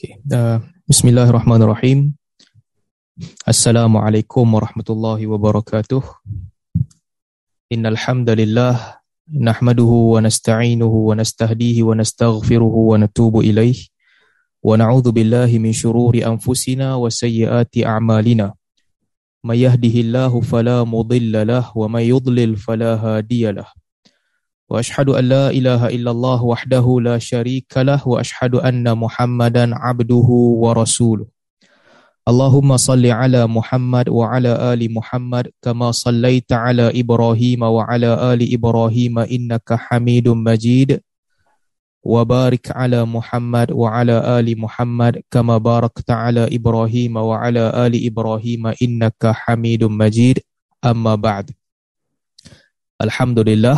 Okay. Uh, Bismillahirrahmanirrahim. Assalamualaikum warahmatullahi wabarakatuh. Innal hamdalillah nahmaduhu wa nasta'inuhu wa nastahdihi wa nastaghfiruhu wa natubu ilaih wa na'udzu billahi min shururi anfusina wa sayyiati a'malina. May yahdihillahu fala mudilla lahu wa may yudlil fala hadiyalah. واشهد ان لا اله الا الله وحده لا شريك له واشهد ان محمدا عبده ورسوله اللهم صل على محمد وعلى ال محمد كما صليت على ابراهيم وعلى ال ابراهيم انك حميد مجيد وبارك على محمد وعلى ال محمد كما باركت على ابراهيم وعلى ال ابراهيم انك حميد مجيد اما بعد الحمد لله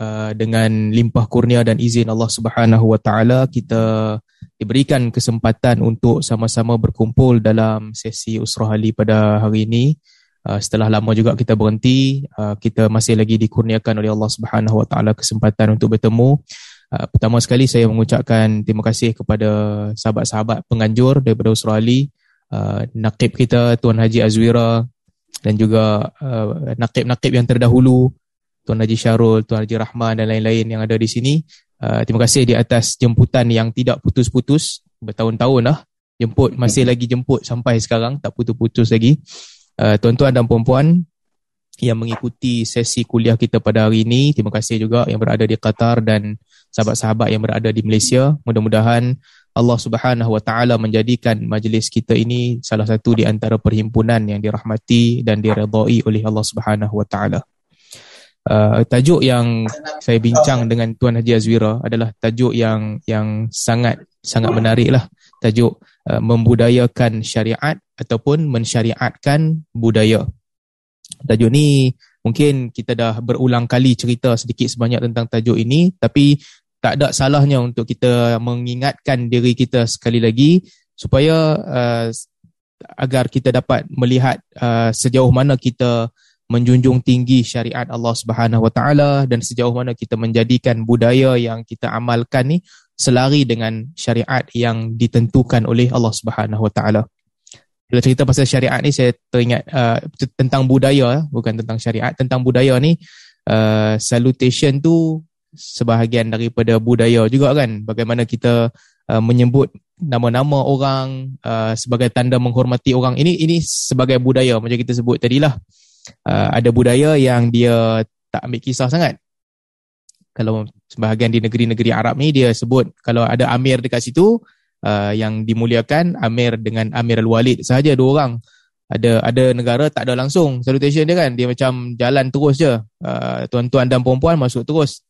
Uh, dengan limpah kurnia dan izin Allah Subhanahu Wa Taala kita diberikan kesempatan untuk sama-sama berkumpul dalam sesi usrah ali pada hari ini. Uh, setelah lama juga kita berhenti, uh, kita masih lagi dikurniakan oleh Allah Subhanahu Wa Taala kesempatan untuk bertemu. Pertama sekali saya mengucapkan terima kasih kepada sahabat-sahabat penganjur daripada usrah ali, nakib kita Tuan Haji Azwira dan juga nakib-nakib yang terdahulu Tuan Haji Syarul, Tuan Haji Rahman dan lain-lain yang ada di sini. Uh, terima kasih di atas jemputan yang tidak putus-putus bertahun-tahun lah. Jemput masih lagi jemput sampai sekarang tak putus-putus lagi. Uh, tuan-tuan dan puan-puan yang mengikuti sesi kuliah kita pada hari ini, terima kasih juga yang berada di Qatar dan sahabat-sahabat yang berada di Malaysia. Mudah-mudahan Allah Subhanahu Wa Taala menjadikan majlis kita ini salah satu di antara perhimpunan yang dirahmati dan diredai oleh Allah Subhanahu Wa Taala. Uh, tajuk yang saya bincang dengan Tuan Haji Azwira adalah tajuk yang yang sangat sangat menarik lah. Tajuk uh, membudayakan syariat ataupun mensyariatkan budaya. Tajuk ni mungkin kita dah berulang kali cerita sedikit sebanyak tentang tajuk ini tapi tak ada salahnya untuk kita mengingatkan diri kita sekali lagi supaya uh, agar kita dapat melihat uh, sejauh mana kita menjunjung tinggi syariat Allah Subhanahu Wa Taala dan sejauh mana kita menjadikan budaya yang kita amalkan ni selari dengan syariat yang ditentukan oleh Allah Subhanahu Wa Taala. Bila cerita pasal syariat ni saya teringat uh, tentang budaya bukan tentang syariat tentang budaya ni uh, salutation tu sebahagian daripada budaya juga kan. Bagaimana kita uh, menyebut nama-nama orang uh, sebagai tanda menghormati orang. Ini ini sebagai budaya macam kita sebut tadilah uh, ada budaya yang dia tak ambil kisah sangat. Kalau sebahagian di negeri-negeri Arab ni dia sebut kalau ada amir dekat situ uh, yang dimuliakan amir dengan Amir Al-Walid sahaja dua orang. Ada ada negara tak ada langsung salutation dia kan dia macam jalan terus je. Uh, tuan-tuan dan puan-puan masuk terus.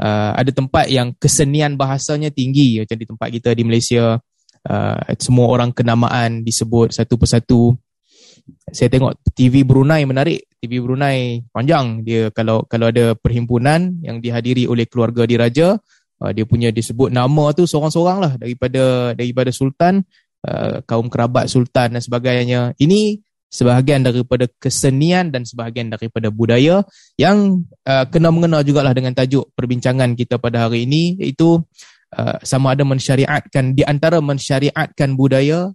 Uh, ada tempat yang kesenian bahasanya tinggi macam di tempat kita di Malaysia. Uh, semua orang kenamaan disebut satu persatu saya tengok TV Brunei menarik. TV Brunei panjang dia kalau kalau ada perhimpunan yang dihadiri oleh keluarga diraja, uh, dia punya disebut nama tu seorang-seorang lah daripada daripada sultan, uh, kaum kerabat sultan dan sebagainya. Ini sebahagian daripada kesenian dan sebahagian daripada budaya yang uh, kena mengena jugalah dengan tajuk perbincangan kita pada hari ini iaitu uh, sama ada mensyariatkan di antara mensyariatkan budaya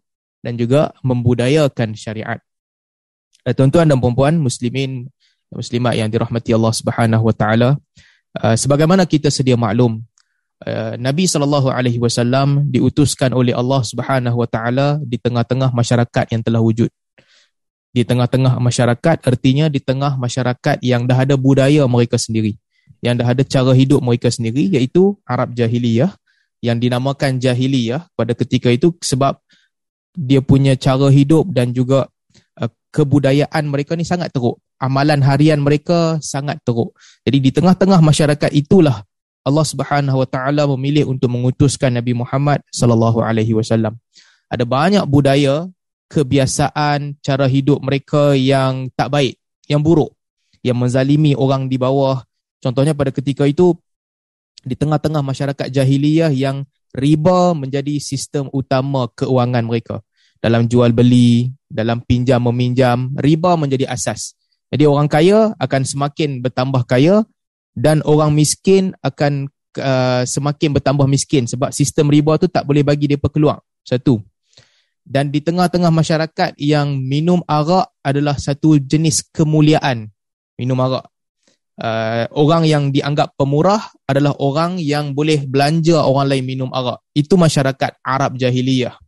dan juga membudayakan syariat. Eh, tuan-tuan dan puan-puan muslimin muslimat yang dirahmati Allah Subhanahu wa taala uh, sebagaimana kita sedia maklum uh, Nabi sallallahu alaihi wasallam diutuskan oleh Allah Subhanahu wa taala di tengah-tengah masyarakat yang telah wujud di tengah-tengah masyarakat artinya di tengah masyarakat yang dah ada budaya mereka sendiri yang dah ada cara hidup mereka sendiri iaitu Arab jahiliyah yang dinamakan jahiliyah pada ketika itu sebab dia punya cara hidup dan juga kebudayaan mereka ni sangat teruk. Amalan harian mereka sangat teruk. Jadi di tengah-tengah masyarakat itulah Allah Subhanahu Wa Taala memilih untuk mengutuskan Nabi Muhammad sallallahu alaihi wasallam. Ada banyak budaya, kebiasaan, cara hidup mereka yang tak baik, yang buruk, yang menzalimi orang di bawah. Contohnya pada ketika itu di tengah-tengah masyarakat jahiliyah yang riba menjadi sistem utama keuangan mereka dalam jual beli, dalam pinjam meminjam, riba menjadi asas. Jadi orang kaya akan semakin bertambah kaya dan orang miskin akan uh, semakin bertambah miskin sebab sistem riba tu tak boleh bagi dia peluang Satu. Dan di tengah-tengah masyarakat yang minum arak adalah satu jenis kemuliaan. Minum arak. Uh, orang yang dianggap pemurah adalah orang yang boleh belanja orang lain minum arak. Itu masyarakat Arab jahiliyah.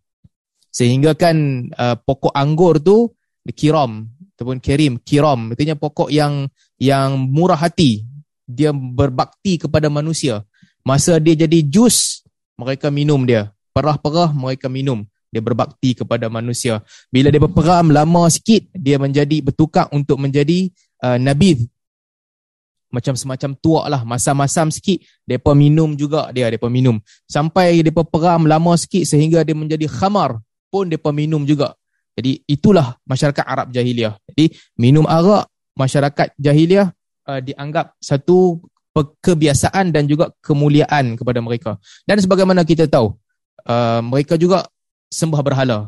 Sehingga kan uh, pokok anggur tu kiram ataupun kirim, kiram. Artinya pokok yang yang murah hati. Dia berbakti kepada manusia. Masa dia jadi jus, mereka minum dia. Perah-perah mereka minum dia berbakti kepada manusia. Bila dia berperam lama sikit, dia menjadi bertukar untuk menjadi uh, nabi. Macam semacam tuak lah, masam-masam sikit, pun minum juga dia, pun minum. Sampai dia peram lama sikit sehingga dia menjadi khamar, pun pun minum juga. Jadi itulah masyarakat Arab jahiliah. Jadi minum arak, masyarakat jahiliah uh, dianggap satu kebiasaan dan juga kemuliaan kepada mereka. Dan sebagaimana kita tahu, uh, mereka juga sembah berhala.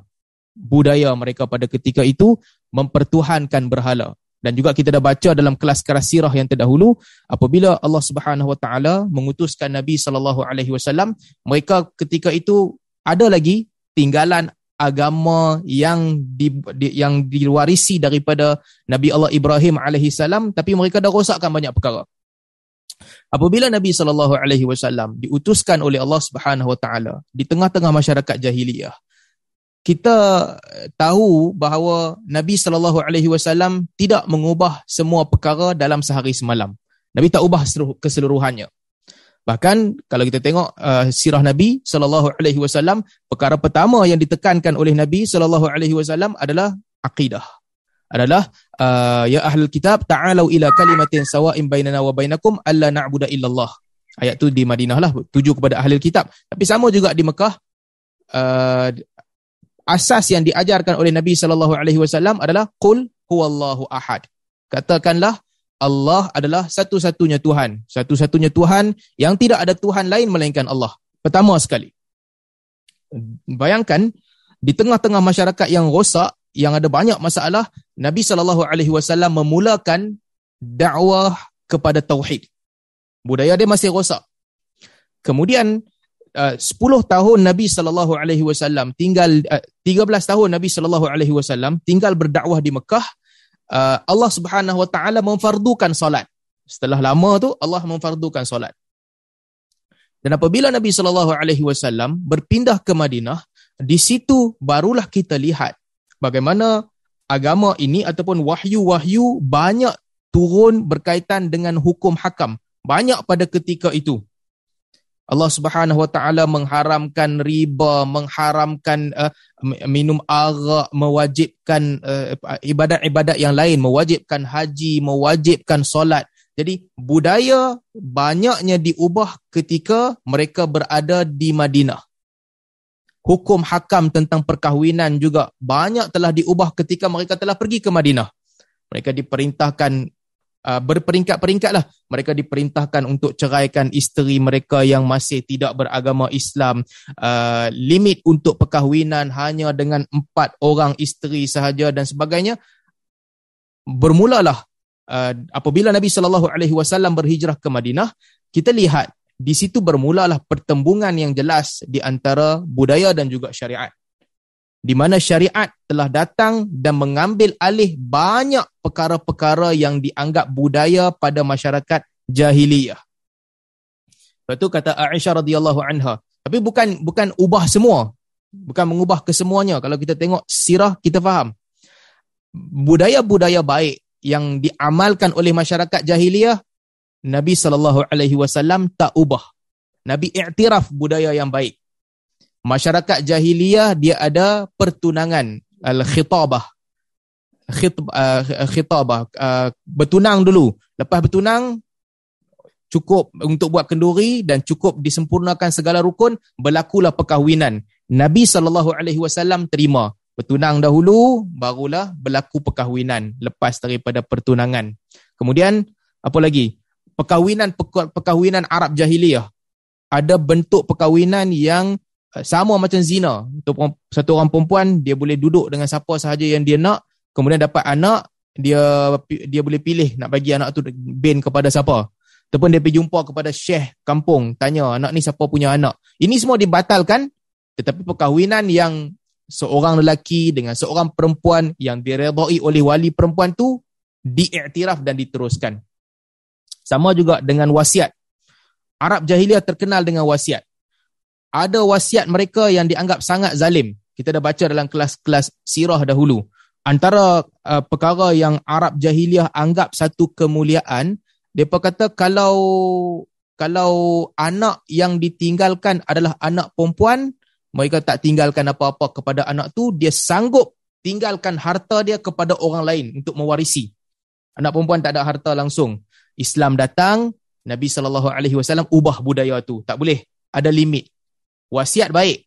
Budaya mereka pada ketika itu mempertuhankan berhala. Dan juga kita dah baca dalam kelas keras sirah yang terdahulu apabila Allah Subhanahu Wa Taala mengutuskan Nabi sallallahu alaihi wasallam mereka ketika itu ada lagi tinggalan agama yang di, di, yang diwarisi daripada Nabi Allah Ibrahim alaihi salam tapi mereka dah rosakkan banyak perkara. Apabila Nabi sallallahu alaihi wasallam diutuskan oleh Allah Subhanahu wa taala di tengah-tengah masyarakat jahiliyah kita tahu bahawa Nabi sallallahu alaihi wasallam tidak mengubah semua perkara dalam sehari semalam. Nabi tak ubah keseluruhannya. Bahkan kalau kita tengok uh, sirah Nabi sallallahu alaihi wasallam, perkara pertama yang ditekankan oleh Nabi sallallahu alaihi wasallam adalah akidah. Adalah uh, ya ahlul kitab ta'alu ila kalimatin sawa'in bainana wa bainakum alla na'budu illallah. Ayat tu di Madinah lah tuju kepada ahli kitab. Tapi sama juga di Mekah uh, asas yang diajarkan oleh Nabi sallallahu alaihi wasallam adalah qul huwallahu ahad. Katakanlah Allah adalah satu-satunya Tuhan, satu-satunya Tuhan yang tidak ada Tuhan lain melainkan Allah. Pertama sekali. Bayangkan di tengah-tengah masyarakat yang rosak, yang ada banyak masalah, Nabi wasallam memulakan dakwah kepada tauhid. Budaya dia masih rosak. Kemudian uh, 10 tahun Nabi sallallahu alaihi wasallam tinggal uh, 13 tahun Nabi sallallahu alaihi wasallam tinggal berdakwah di Mekah uh, Allah Subhanahu wa taala memfardukan solat. Setelah lama tu Allah memfardukan solat. Dan apabila Nabi sallallahu alaihi wasallam berpindah ke Madinah di situ barulah kita lihat bagaimana agama ini ataupun wahyu-wahyu banyak turun berkaitan dengan hukum hakam. Banyak pada ketika itu. Allah Subhanahu Wa Taala mengharamkan riba, mengharamkan uh, minum arak, mewajibkan uh, ibadat-ibadat yang lain, mewajibkan haji, mewajibkan solat. Jadi budaya banyaknya diubah ketika mereka berada di Madinah. Hukum hakam tentang perkahwinan juga banyak telah diubah ketika mereka telah pergi ke Madinah. Mereka diperintahkan Uh, berperingkat-peringkat lah. Mereka diperintahkan untuk ceraikan isteri mereka yang masih tidak beragama Islam. Uh, limit untuk perkahwinan hanya dengan empat orang isteri sahaja dan sebagainya. Bermulalah uh, apabila Nabi SAW berhijrah ke Madinah, kita lihat di situ bermulalah pertembungan yang jelas di antara budaya dan juga syariat di mana syariat telah datang dan mengambil alih banyak perkara-perkara yang dianggap budaya pada masyarakat jahiliyah. Lepas tu kata Aisyah radhiyallahu anha, tapi bukan bukan ubah semua. Bukan mengubah kesemuanya. Kalau kita tengok sirah kita faham. Budaya-budaya baik yang diamalkan oleh masyarakat jahiliyah Nabi sallallahu alaihi wasallam tak ubah. Nabi iktiraf budaya yang baik masyarakat jahiliyah dia ada pertunangan al-khitabah Khit, uh, khitabah. Uh, bertunang dulu. Lepas bertunang cukup untuk buat kenduri dan cukup disempurnakan segala rukun berlakulah perkahwinan. Nabi sallallahu alaihi wasallam terima. Bertunang dahulu barulah berlaku perkahwinan lepas daripada pertunangan. Kemudian apa lagi? Perkahwinan perkahwinan Arab jahiliyah. Ada bentuk perkahwinan yang sama macam zina untuk satu orang perempuan dia boleh duduk dengan siapa sahaja yang dia nak kemudian dapat anak dia dia boleh pilih nak bagi anak tu bin kepada siapa ataupun dia pergi jumpa kepada syekh kampung tanya anak ni siapa punya anak ini semua dibatalkan Tetapi perkahwinan yang seorang lelaki dengan seorang perempuan yang diredai oleh wali perempuan tu diiktiraf dan diteruskan. Sama juga dengan wasiat. Arab jahiliah terkenal dengan wasiat. Ada wasiat mereka yang dianggap sangat zalim. Kita dah baca dalam kelas-kelas sirah dahulu. Antara uh, perkara yang Arab jahiliah anggap satu kemuliaan, mereka kata kalau kalau anak yang ditinggalkan adalah anak perempuan, mereka tak tinggalkan apa-apa kepada anak tu, dia sanggup tinggalkan harta dia kepada orang lain untuk mewarisi. Anak perempuan tak ada harta langsung. Islam datang, Nabi SAW ubah budaya tu. Tak boleh. Ada limit. Wasiat baik.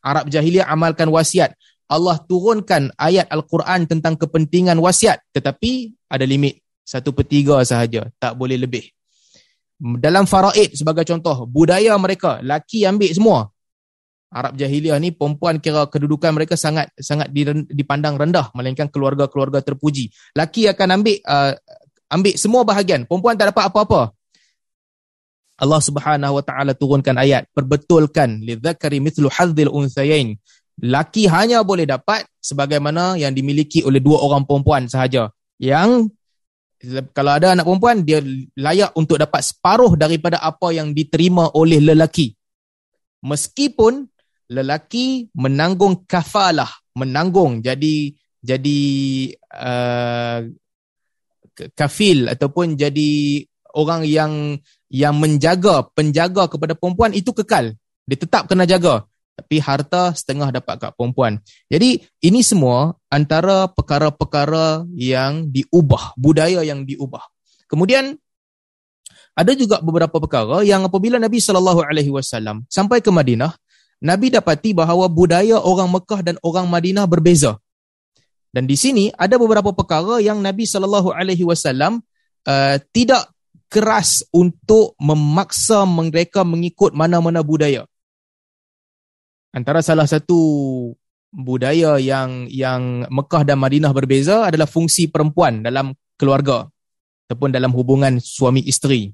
Arab jahiliah amalkan wasiat. Allah turunkan ayat Al-Quran tentang kepentingan wasiat. Tetapi ada limit. Satu per tiga sahaja. Tak boleh lebih. Dalam faraid sebagai contoh, budaya mereka, laki ambil semua. Arab jahiliah ni perempuan kira kedudukan mereka sangat sangat dipandang rendah melainkan keluarga-keluarga terpuji. Laki akan ambil uh, ambil semua bahagian, perempuan tak dapat apa-apa. Allah Subhanahu wa taala turunkan ayat perbetulkan lidzakari mithlu hadzil unthayain. Laki hanya boleh dapat sebagaimana yang dimiliki oleh dua orang perempuan sahaja. Yang kalau ada anak perempuan dia layak untuk dapat separuh daripada apa yang diterima oleh lelaki. Meskipun lelaki menanggung kafalah, menanggung jadi jadi uh, kafil ataupun jadi orang yang yang menjaga, penjaga kepada perempuan itu kekal. Dia tetap kena jaga. Tapi harta setengah dapat kat perempuan. Jadi ini semua antara perkara-perkara yang diubah, budaya yang diubah. Kemudian ada juga beberapa perkara yang apabila Nabi saw sampai ke Madinah, Nabi dapati bahawa budaya orang Mekah dan orang Madinah berbeza. Dan di sini ada beberapa perkara yang Nabi sallallahu alaihi wasallam uh, tidak keras untuk memaksa mereka mengikut mana-mana budaya. Antara salah satu budaya yang yang Mekah dan Madinah berbeza adalah fungsi perempuan dalam keluarga ataupun dalam hubungan suami isteri.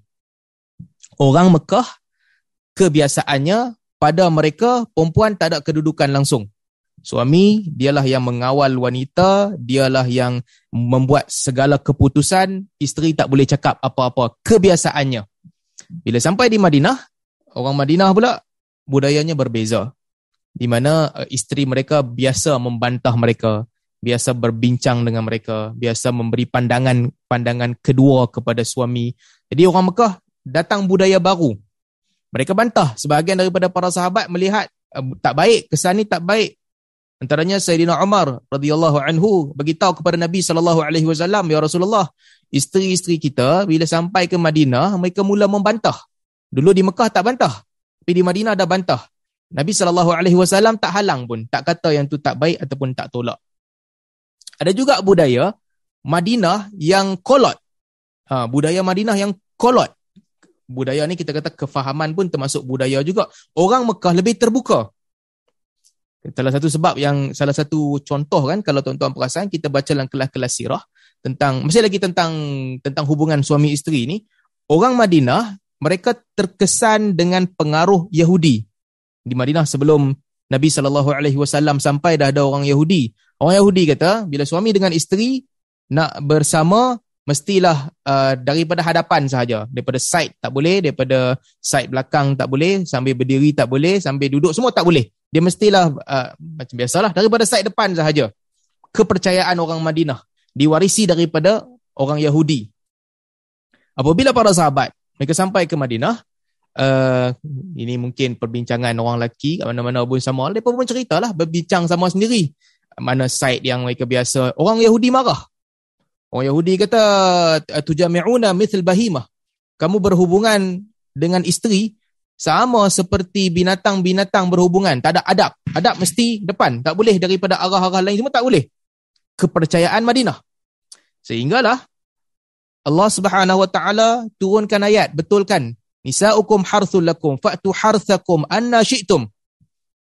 Orang Mekah kebiasaannya pada mereka perempuan tak ada kedudukan langsung. Suami dialah yang mengawal wanita, dialah yang membuat segala keputusan, isteri tak boleh cakap apa-apa kebiasaannya. Bila sampai di Madinah, orang Madinah pula budayanya berbeza. Di mana uh, isteri mereka biasa membantah mereka, biasa berbincang dengan mereka, biasa memberi pandangan pandangan kedua kepada suami. Jadi orang Mekah datang budaya baru mereka bantah sebahagian daripada para sahabat melihat uh, tak baik, kesan ni tak baik. Antaranya Sayyidina Umar radhiyallahu anhu beritahu kepada Nabi sallallahu alaihi wasallam, "Ya Rasulullah, isteri-isteri kita bila sampai ke Madinah, mereka mula membantah. Dulu di Mekah tak bantah, tapi di Madinah ada bantah. Nabi sallallahu alaihi wasallam tak halang pun, tak kata yang tu tak baik ataupun tak tolak. Ada juga budaya Madinah yang kolot. Ha, budaya Madinah yang kolot budaya ni kita kata kefahaman pun termasuk budaya juga. Orang Mekah lebih terbuka. Salah satu sebab yang salah satu contoh kan kalau tuan-tuan perasan kita baca dalam kelas-kelas sirah tentang masih lagi tentang tentang hubungan suami isteri ni, orang Madinah mereka terkesan dengan pengaruh Yahudi. Di Madinah sebelum Nabi sallallahu alaihi wasallam sampai dah ada orang Yahudi. Orang Yahudi kata bila suami dengan isteri nak bersama mestilah uh, daripada hadapan sahaja daripada side tak boleh daripada side belakang tak boleh sambil berdiri tak boleh sambil duduk semua tak boleh dia mestilah uh, macam biasalah daripada side depan sahaja. Kepercayaan orang Madinah diwarisi daripada orang Yahudi. Apabila para sahabat mereka sampai ke Madinah uh, ini mungkin perbincangan orang lelaki mana-mana pun sama mereka pun ceritalah berbincang sama sendiri mana side yang mereka biasa. Orang Yahudi marah. Orang Yahudi kata tujami'una mithl bahimah. Kamu berhubungan dengan isteri sama seperti binatang-binatang berhubungan. Tak ada adab. Adab mesti depan. Tak boleh daripada arah-arah lain semua tak boleh. Kepercayaan Madinah. Sehinggalah Allah Subhanahu wa taala turunkan ayat betulkan nisaukum harthul lakum fa'tu harthakum anna syi'tum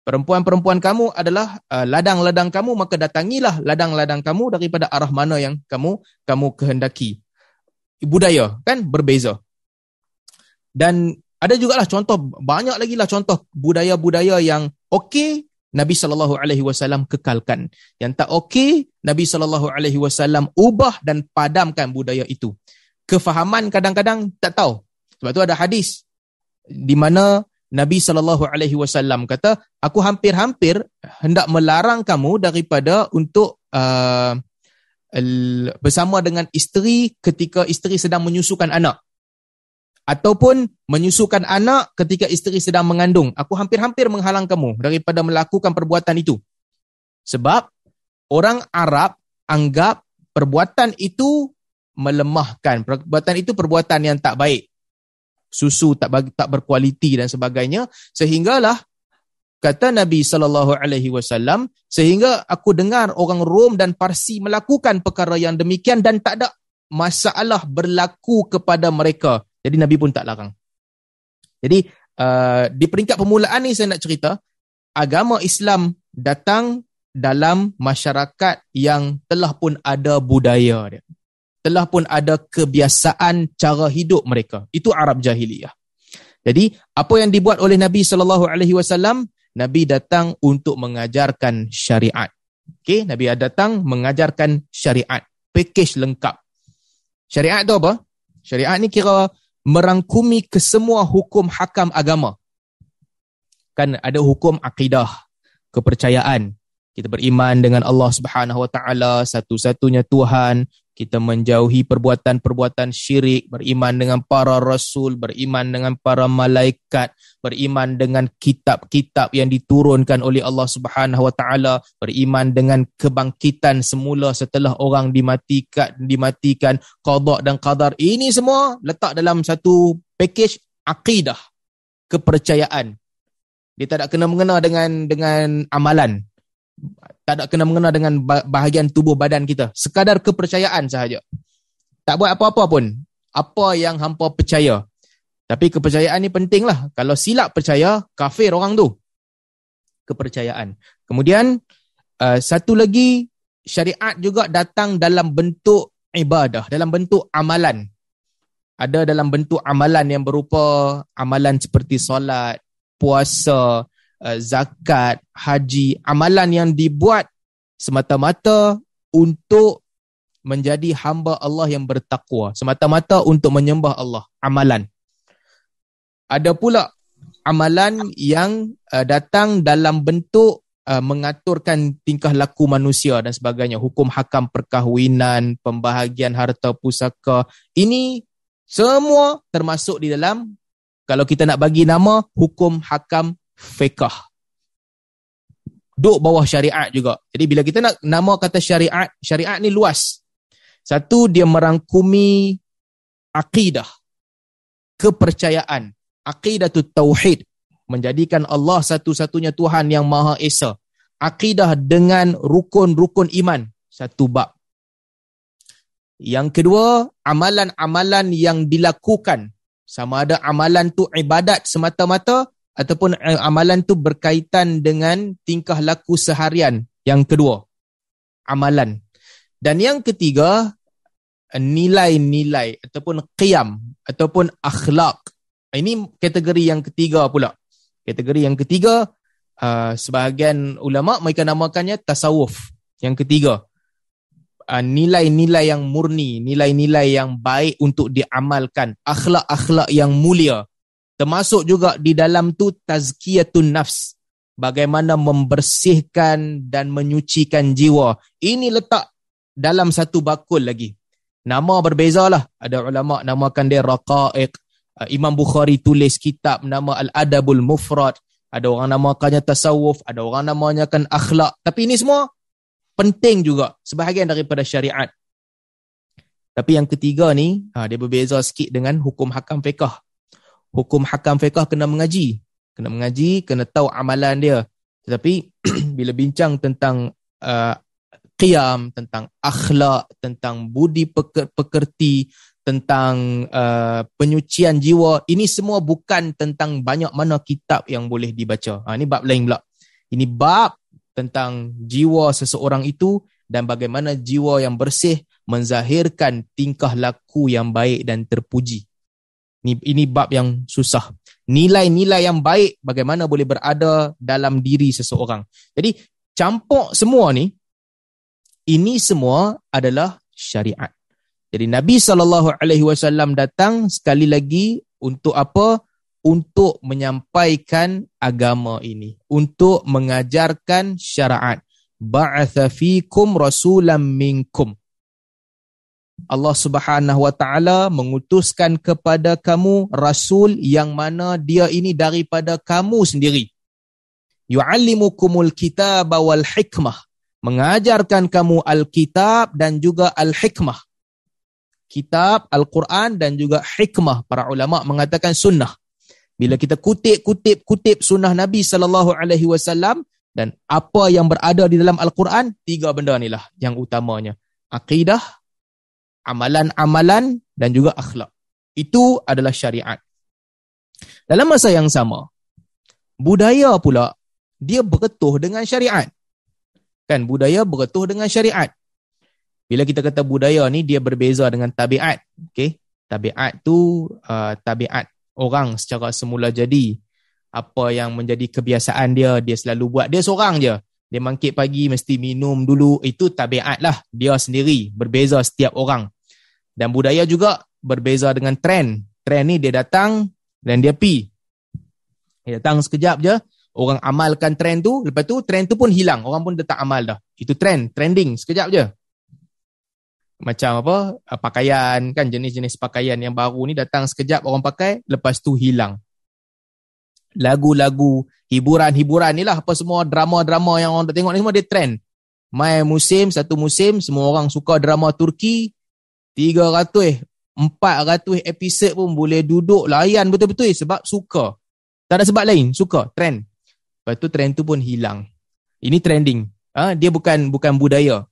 perempuan-perempuan kamu adalah uh, ladang-ladang kamu maka datangilah ladang-ladang kamu daripada arah mana yang kamu kamu kehendaki budaya kan berbeza dan ada juga lah contoh banyak lagi lah contoh budaya-budaya yang okey, Nabi sallallahu alaihi wasallam kekalkan. Yang tak okey, Nabi sallallahu alaihi wasallam ubah dan padamkan budaya itu. Kefahaman kadang-kadang tak tahu. Sebab tu ada hadis di mana Nabi sallallahu alaihi wasallam kata, aku hampir-hampir hendak melarang kamu daripada untuk uh, bersama dengan isteri ketika isteri sedang menyusukan anak ataupun menyusukan anak ketika isteri sedang mengandung. Aku hampir-hampir menghalang kamu daripada melakukan perbuatan itu. Sebab orang Arab anggap perbuatan itu melemahkan. Perbuatan itu perbuatan yang tak baik. Susu tak bagi, tak berkualiti dan sebagainya sehinggalah kata Nabi sallallahu alaihi wasallam sehingga aku dengar orang Rom dan Parsi melakukan perkara yang demikian dan tak ada masalah berlaku kepada mereka jadi Nabi pun tak larang. Jadi uh, di peringkat permulaan ni saya nak cerita agama Islam datang dalam masyarakat yang telah pun ada budaya dia. Telah pun ada kebiasaan cara hidup mereka. Itu Arab jahiliyah. Jadi apa yang dibuat oleh Nabi sallallahu alaihi wasallam Nabi datang untuk mengajarkan syariat. Okey, Nabi datang mengajarkan syariat, package lengkap. Syariat tu apa? Syariat ni kira merangkumi kesemua hukum hakam agama. Kan ada hukum akidah, kepercayaan. Kita beriman dengan Allah Subhanahu Wa Taala satu-satunya Tuhan, kita menjauhi perbuatan-perbuatan syirik, beriman dengan para rasul, beriman dengan para malaikat, beriman dengan kitab-kitab yang diturunkan oleh Allah Subhanahu Wa Taala, beriman dengan kebangkitan semula setelah orang dimatikan, dimatikan, qada dan qadar. Ini semua letak dalam satu package akidah, kepercayaan. Dia tak ada kena mengena dengan dengan amalan tak ada kena mengena dengan bahagian tubuh badan kita. Sekadar kepercayaan sahaja. Tak buat apa-apa pun. Apa yang hampa percaya. Tapi kepercayaan ni penting lah. Kalau silap percaya, kafir orang tu. Kepercayaan. Kemudian, uh, satu lagi, syariat juga datang dalam bentuk ibadah. Dalam bentuk amalan. Ada dalam bentuk amalan yang berupa amalan seperti solat, puasa, Uh, zakat, haji, amalan yang dibuat semata-mata untuk menjadi hamba Allah yang bertakwa, semata-mata untuk menyembah Allah, amalan. Ada pula amalan yang uh, datang dalam bentuk uh, mengaturkan tingkah laku manusia dan sebagainya, hukum hakam perkahwinan, pembahagian harta pusaka. Ini semua termasuk di dalam kalau kita nak bagi nama hukum hakam fiqah. Duk bawah syariat juga. Jadi bila kita nak nama kata syariat, syariat ni luas. Satu, dia merangkumi akidah. Kepercayaan. Akidah tu tauhid. Menjadikan Allah satu-satunya Tuhan yang Maha Esa. Akidah dengan rukun-rukun iman. Satu bab. Yang kedua, amalan-amalan yang dilakukan. Sama ada amalan tu ibadat semata-mata ataupun eh, amalan tu berkaitan dengan tingkah laku seharian. Yang kedua, amalan. Dan yang ketiga, nilai-nilai ataupun qiyam ataupun akhlak. Ini kategori yang ketiga pula. Kategori yang ketiga, uh, sebahagian ulama mereka namakannya tasawuf. Yang ketiga, uh, nilai-nilai yang murni, nilai-nilai yang baik untuk diamalkan, akhlak-akhlak yang mulia. Termasuk juga di dalam tu tazkiyatun nafs. Bagaimana membersihkan dan menyucikan jiwa. Ini letak dalam satu bakul lagi. Nama berbezalah. Ada ulama namakan dia raqaiq. Uh, Imam Bukhari tulis kitab nama Al-Adabul Mufrad. Ada orang namakannya tasawuf. Ada orang namanya kan akhlak. Tapi ini semua penting juga. Sebahagian daripada syariat. Tapi yang ketiga ni, ha, dia berbeza sikit dengan hukum hakam fiqah hukum hakam fiqah kena mengaji. Kena mengaji, kena tahu amalan dia. Tetapi bila bincang tentang uh, qiyam, tentang akhlak, tentang budi pekerti, tentang uh, penyucian jiwa, ini semua bukan tentang banyak mana kitab yang boleh dibaca. Ha, ini bab lain pula. Ini bab tentang jiwa seseorang itu dan bagaimana jiwa yang bersih menzahirkan tingkah laku yang baik dan terpuji. Ini, ini bab yang susah. nilai-nilai yang baik bagaimana boleh berada dalam diri seseorang. Jadi campur semua ni ini semua adalah syariat. Jadi Nabi saw datang sekali lagi untuk apa? Untuk menyampaikan agama ini, untuk mengajarkan syariat. Ba'atha fikum rasulam minkum. Allah Subhanahu wa taala mengutuskan kepada kamu rasul yang mana dia ini daripada kamu sendiri. Yu'allimukumul kitab wal hikmah. Mengajarkan kamu Alkitab dan juga Al-Hikmah. Kitab, Al-Quran dan juga hikmah. Para ulama mengatakan sunnah. Bila kita kutip-kutip-kutip sunnah Nabi sallallahu alaihi wasallam dan apa yang berada di dalam Al-Quran, tiga benda inilah yang utamanya. Akidah, amalan-amalan dan juga akhlak. Itu adalah syariat. Dalam masa yang sama, budaya pula dia berketuh dengan syariat. Kan budaya berketuh dengan syariat. Bila kita kata budaya ni dia berbeza dengan tabiat. Okay? Tabiat tu uh, tabiat orang secara semula jadi. Apa yang menjadi kebiasaan dia, dia selalu buat. Dia seorang je. Dia mangkit pagi mesti minum dulu. Itu tabiat lah. Dia sendiri. Berbeza setiap orang. Dan budaya juga berbeza dengan trend. Trend ni dia datang dan dia pi. Dia datang sekejap je. Orang amalkan trend tu. Lepas tu trend tu pun hilang. Orang pun tak amal dah. Itu trend. Trending. Sekejap je. Macam apa? Pakaian kan jenis-jenis pakaian yang baru ni datang sekejap orang pakai. Lepas tu hilang. Lagu-lagu hiburan-hiburan ni lah apa semua drama-drama yang orang tengok ni semua dia trend. Mai musim, satu musim, semua orang suka drama Turki, 300, 400 episod pun boleh duduk layan betul-betul sebab suka. Tak ada sebab lain, suka, trend. Lepas tu trend tu pun hilang. Ini trending. Ha? Dia bukan bukan budaya.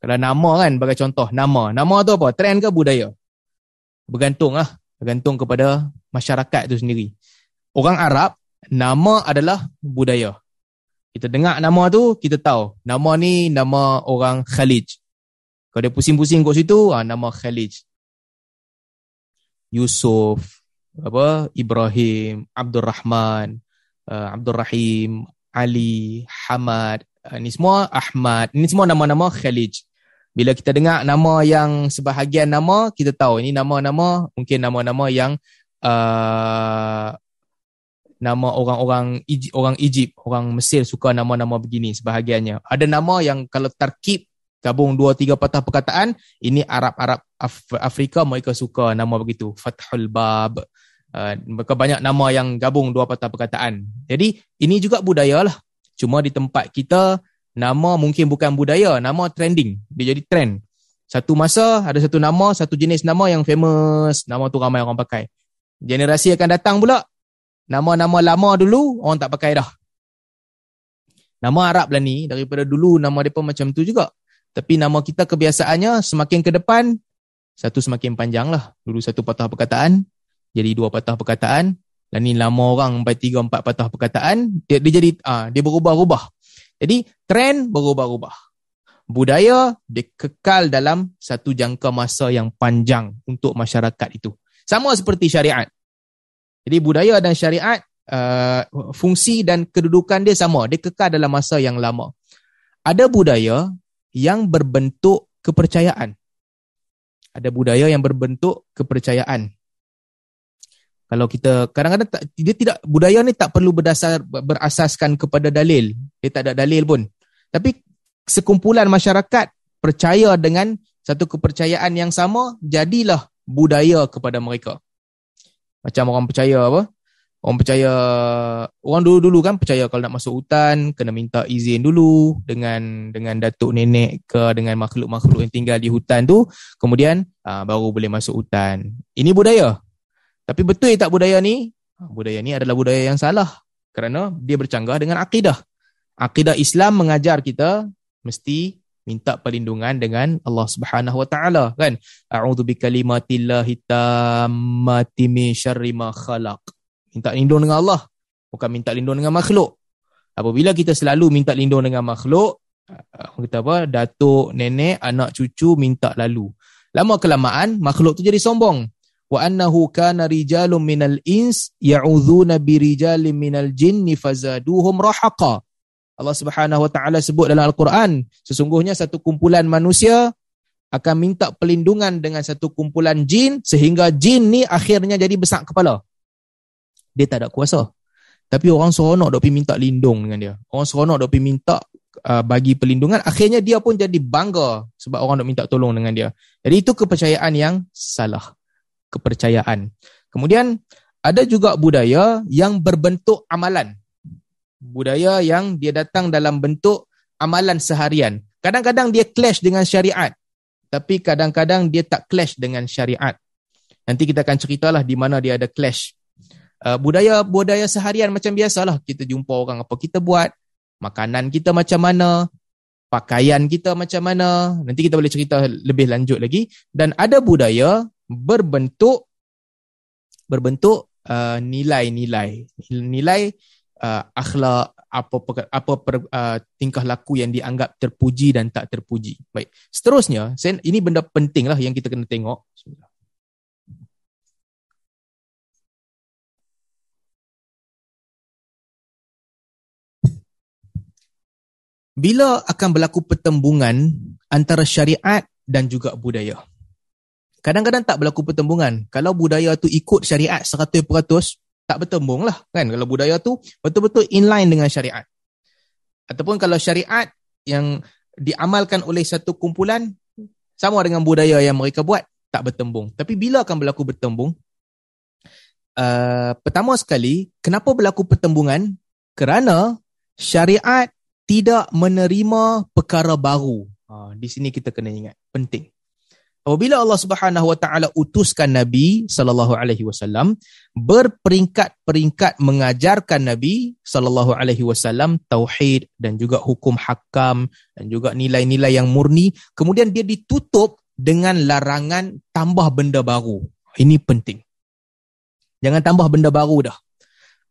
Kalau nama kan, bagi contoh, nama. Nama tu apa? Trend ke budaya? Bergantung lah. Bergantung kepada masyarakat tu sendiri. Orang Arab, nama adalah budaya. Kita dengar nama tu, kita tahu. Nama ni nama orang Khalij. Kalau dia pusing-pusing kat situ, ah, nama Khalij. Yusuf, apa Ibrahim, Abdul Rahman, uh, Abdul Rahim, Ali, Hamad. Uh, ni semua Ahmad. Ini semua nama-nama Khalij. Bila kita dengar nama yang sebahagian nama, kita tahu ini nama-nama, mungkin nama-nama yang uh, nama orang-orang orang Egypt, orang Mesir suka nama-nama begini sebahagiannya. Ada nama yang kalau terkip gabung dua tiga patah perkataan, ini Arab-Arab Af- Afrika mereka suka nama begitu. Fathul Bab. Uh, mereka banyak nama yang gabung dua patah perkataan. Jadi ini juga budaya lah. Cuma di tempat kita nama mungkin bukan budaya, nama trending. Dia jadi trend. Satu masa ada satu nama, satu jenis nama yang famous, nama tu ramai orang pakai. Generasi akan datang pula, Nama-nama lama dulu orang tak pakai dah. Nama Arab lah ni daripada dulu nama pun macam tu juga. Tapi nama kita kebiasaannya semakin ke depan satu semakin panjang lah. Dulu satu patah perkataan jadi dua patah perkataan. Dan ni lama orang sampai tiga empat patah perkataan dia, dia jadi ah dia berubah-ubah. Jadi trend berubah-ubah. Budaya dia kekal dalam satu jangka masa yang panjang untuk masyarakat itu. Sama seperti syariat. Jadi budaya dan syariat uh, fungsi dan kedudukan dia sama, dia kekal dalam masa yang lama. Ada budaya yang berbentuk kepercayaan. Ada budaya yang berbentuk kepercayaan. Kalau kita kadang-kadang tak, dia tidak budaya ni tak perlu berdasar berasaskan kepada dalil. Dia tak ada dalil pun. Tapi sekumpulan masyarakat percaya dengan satu kepercayaan yang sama, jadilah budaya kepada mereka. Macam orang percaya apa? Orang percaya, orang dulu-dulu kan percaya kalau nak masuk hutan, kena minta izin dulu dengan dengan datuk nenek ke dengan makhluk-makhluk yang tinggal di hutan tu. Kemudian aa, ah, baru boleh masuk hutan. Ini budaya. Tapi betul tak budaya ni? Ah, budaya ni adalah budaya yang salah. Kerana dia bercanggah dengan akidah. Akidah Islam mengajar kita mesti minta perlindungan dengan Allah Subhanahu wa taala kan? A'udzu bikalimatillahi tammati min syarri ma khalaq. Minta lindung dengan Allah bukan minta lindung dengan makhluk. Apabila kita selalu minta lindung dengan makhluk kita apa? Datuk nenek anak cucu minta lalu. Lama kelamaan makhluk tu jadi sombong. Wa annahu kana rijalun minal ins ya'udzuuna birijalin minal jinni fazaduhum rahaqa. Allah Subhanahu wa taala sebut dalam Al-Quran, sesungguhnya satu kumpulan manusia akan minta pelindungan dengan satu kumpulan jin sehingga jin ni akhirnya jadi besar kepala. Dia tak ada kuasa. Tapi orang seronok dok pergi minta lindung dengan dia. Orang seronok dok pergi minta uh, bagi pelindungan. Akhirnya dia pun jadi bangga sebab orang dok minta tolong dengan dia. Jadi itu kepercayaan yang salah. Kepercayaan. Kemudian ada juga budaya yang berbentuk amalan. Budaya yang dia datang dalam bentuk amalan seharian. Kadang-kadang dia clash dengan syariat. Tapi kadang-kadang dia tak clash dengan syariat. Nanti kita akan ceritalah di mana dia ada clash uh, budaya budaya seharian macam biasalah kita jumpa orang apa kita buat makanan kita macam mana pakaian kita macam mana nanti kita boleh cerita lebih lanjut lagi dan ada budaya berbentuk berbentuk uh, nilai-nilai nilai uh, akhlak apa apa per, uh, tingkah laku yang dianggap terpuji dan tak terpuji baik seterusnya sen ini benda penting lah yang kita kena tengok bila akan berlaku pertembungan antara syariat dan juga budaya. Kadang-kadang tak berlaku pertembungan. Kalau budaya tu ikut syariat 100%, tak bertembung lah. Kan? Kalau budaya tu betul-betul inline dengan syariat. Ataupun kalau syariat yang diamalkan oleh satu kumpulan, sama dengan budaya yang mereka buat, tak bertembung. Tapi bila akan berlaku bertembung? Uh, pertama sekali, kenapa berlaku pertembungan? Kerana syariat tidak menerima perkara baru. Ha, di sini kita kena ingat, penting. Apabila Allah Subhanahu Wa Taala utuskan Nabi sallallahu alaihi wasallam berperingkat-peringkat mengajarkan Nabi sallallahu alaihi wasallam tauhid dan juga hukum hakam dan juga nilai-nilai yang murni, kemudian dia ditutup dengan larangan tambah benda baru. Ini penting. Jangan tambah benda baru dah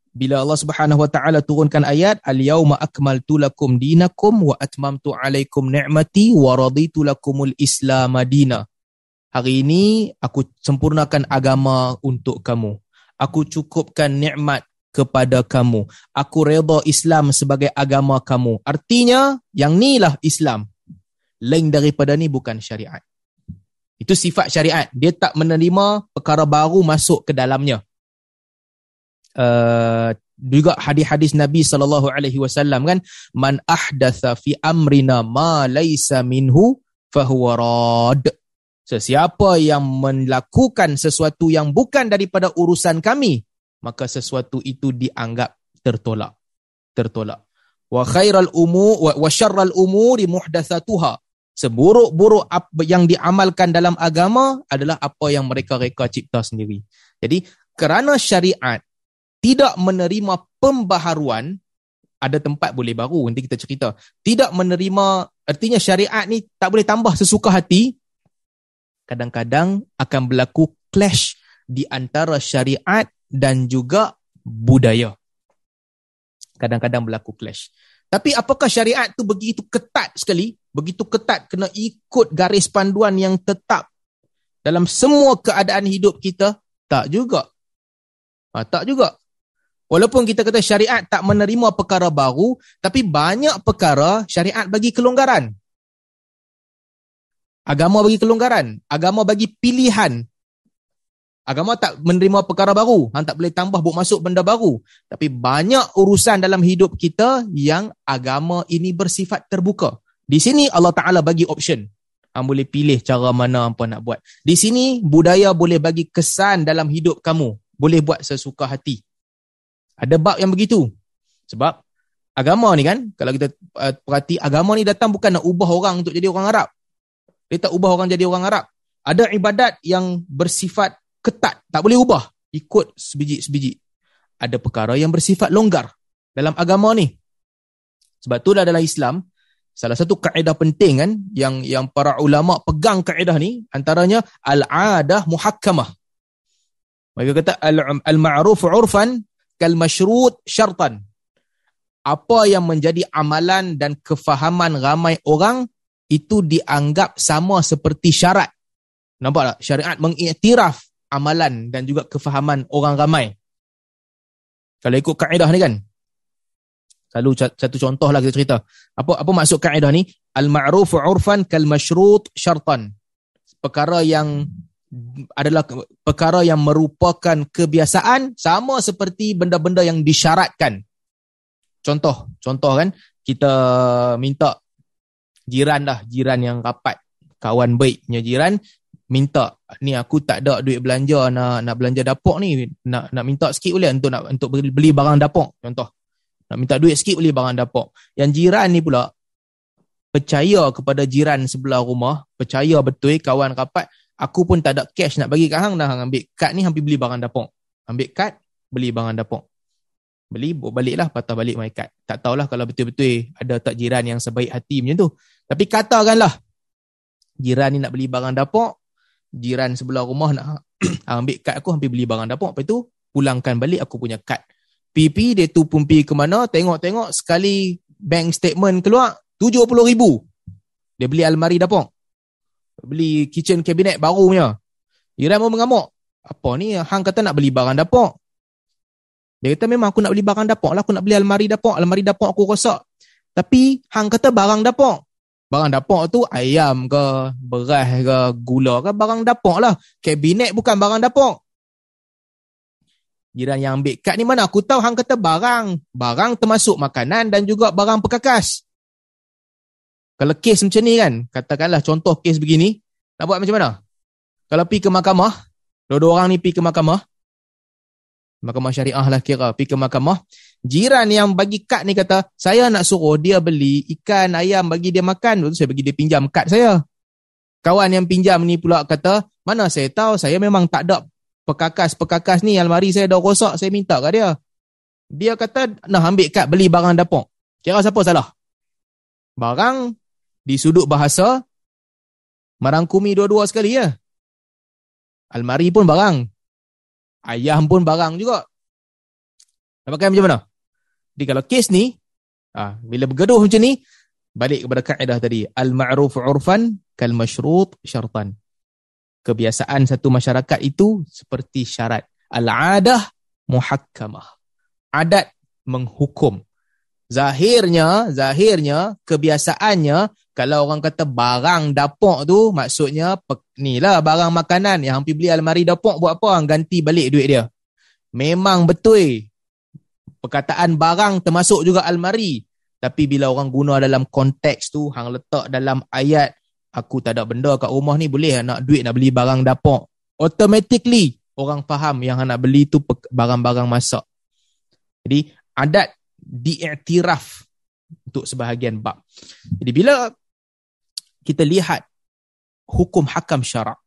bila Allah Subhanahu wa taala turunkan ayat al-yauma akmaltu lakum dinakum wa atmamtu alaikum ni'mati wa raditu lakumul islam madina hari ini aku sempurnakan agama untuk kamu. Aku cukupkan nikmat kepada kamu. Aku redha Islam sebagai agama kamu. Artinya yang nilah Islam. Lain daripada ni bukan syariat. Itu sifat syariat. Dia tak menerima perkara baru masuk ke dalamnya. Uh, juga hadis-hadis Nabi sallallahu alaihi wasallam kan man ahdatha fi amrina ma laisa minhu fahuwa rad sesiapa yang melakukan sesuatu yang bukan daripada urusan kami maka sesuatu itu dianggap tertolak. Tertolak. Wa khairal umu wa, wa syarral umuri muhdatsatuha. Seburuk-buruk yang diamalkan dalam agama adalah apa yang mereka reka cipta sendiri. Jadi kerana syariat tidak menerima pembaharuan ada tempat boleh baru nanti kita cerita. Tidak menerima artinya syariat ni tak boleh tambah sesuka hati kadang-kadang akan berlaku clash di antara syariat dan juga budaya. Kadang-kadang berlaku clash. Tapi apakah syariat tu begitu ketat sekali? Begitu ketat kena ikut garis panduan yang tetap dalam semua keadaan hidup kita? Tak juga. Ha, tak juga. Walaupun kita kata syariat tak menerima perkara baru, tapi banyak perkara syariat bagi kelonggaran. Agama bagi kelonggaran. Agama bagi pilihan. Agama tak menerima perkara baru. Han tak boleh tambah buat masuk benda baru. Tapi banyak urusan dalam hidup kita yang agama ini bersifat terbuka. Di sini Allah Ta'ala bagi option. Han boleh pilih cara mana apa nak buat. Di sini budaya boleh bagi kesan dalam hidup kamu. Boleh buat sesuka hati. Ada bab yang begitu. Sebab agama ni kan, kalau kita uh, perhati, agama ni datang bukan nak ubah orang untuk jadi orang Arab. Dia tak ubah orang jadi orang Arab. Ada ibadat yang bersifat ketat, tak boleh ubah. Ikut sebiji-sebiji. Ada perkara yang bersifat longgar dalam agama ni. Sebab tu dah dalam Islam, salah satu kaedah penting kan, yang yang para ulama pegang kaedah ni, antaranya al-adah muhakkamah. Mereka kata al-ma'ruf urfan kal masyrut syartan. Apa yang menjadi amalan dan kefahaman ramai orang itu dianggap sama seperti syarat. Nampak tak? Syariat mengiktiraf amalan dan juga kefahaman orang ramai. Kalau ikut kaedah ni kan. Selalu satu contoh lah kita cerita. Apa apa maksud kaedah ni? Al-ma'ruf 'urfan kal masyrut syartan. Perkara yang adalah perkara yang merupakan kebiasaan sama seperti benda-benda yang disyaratkan. Contoh, contoh kan kita minta jiran dah, jiran yang rapat, kawan baiknya jiran minta ni aku tak ada duit belanja nak nak belanja dapur ni nak nak minta sikit boleh untuk nak untuk beli barang dapur? Contoh nak minta duit sikit beli barang dapur. Yang jiran ni pula percaya kepada jiran sebelah rumah percaya betul kawan rapat aku pun tak ada cash nak bagi kat hang dah hang ambil kad ni hampir beli barang dapur. Ambil kad beli barang dapur. Beli baliklah patah balik my card tak tahulah kalau betul-betul ada tak jiran yang sebaik hati macam tu tapi katakanlah jiran ni nak beli barang dapur jiran sebelah rumah nak ambil kad aku hampir beli barang dapur lepas tu pulangkan balik aku punya kad. PP dia tu pun pergi ke mana tengok-tengok sekali bank statement keluar 70 ribu. Dia beli almari dapur beli kitchen cabinet baru punya. Jiran pun mengamuk. Apa ni hang kata nak beli barang dapur dia kata memang aku nak beli barang dapur lah. Aku nak beli almari dapur almari dapur aku rosak. Tapi hang kata barang dapur Barang dapur tu ayam ke, beras ke, gula ke, barang dapur lah. Kabinet bukan barang dapur. Jiran yang ambil kad ni mana aku tahu hang kata barang. Barang termasuk makanan dan juga barang perkakas. Kalau kes macam ni kan, katakanlah contoh kes begini, nak buat macam mana? Kalau pergi ke mahkamah, dua-dua orang ni pergi ke mahkamah, mahkamah syariah lah kira, pergi ke mahkamah, jiran yang bagi kad ni kata, saya nak suruh dia beli ikan ayam bagi dia makan, lalu saya bagi dia pinjam kad saya. Kawan yang pinjam ni pula kata, mana saya tahu saya memang tak ada pekakas-pekakas ni, almari saya dah rosak, saya minta kat dia. Dia kata nak ambil kad beli barang dapur. Kira siapa salah? Barang di sudut bahasa merangkumi dua-dua sekali ya. Almari pun barang. Ayam pun barang juga. Nak pakai macam mana? Jadi kalau kes ni, ah, bila bergaduh macam ni, balik kepada kaedah tadi. Al-ma'ruf urfan kal masyrut syartan. Kebiasaan satu masyarakat itu seperti syarat. Al-adah muhakkamah. Adat menghukum. Zahirnya, zahirnya, kebiasaannya, kalau orang kata barang dapur tu, maksudnya ni lah barang makanan yang hampir beli almari dapur buat apa? Ganti balik duit dia. Memang betul perkataan barang termasuk juga almari. Tapi bila orang guna dalam konteks tu, hang letak dalam ayat, aku tak ada benda kat rumah ni, boleh nak duit nak beli barang dapur. Automatically, orang faham yang nak beli tu barang-barang masak. Jadi, adat diiktiraf untuk sebahagian bab. Jadi, bila kita lihat hukum hakam syarak,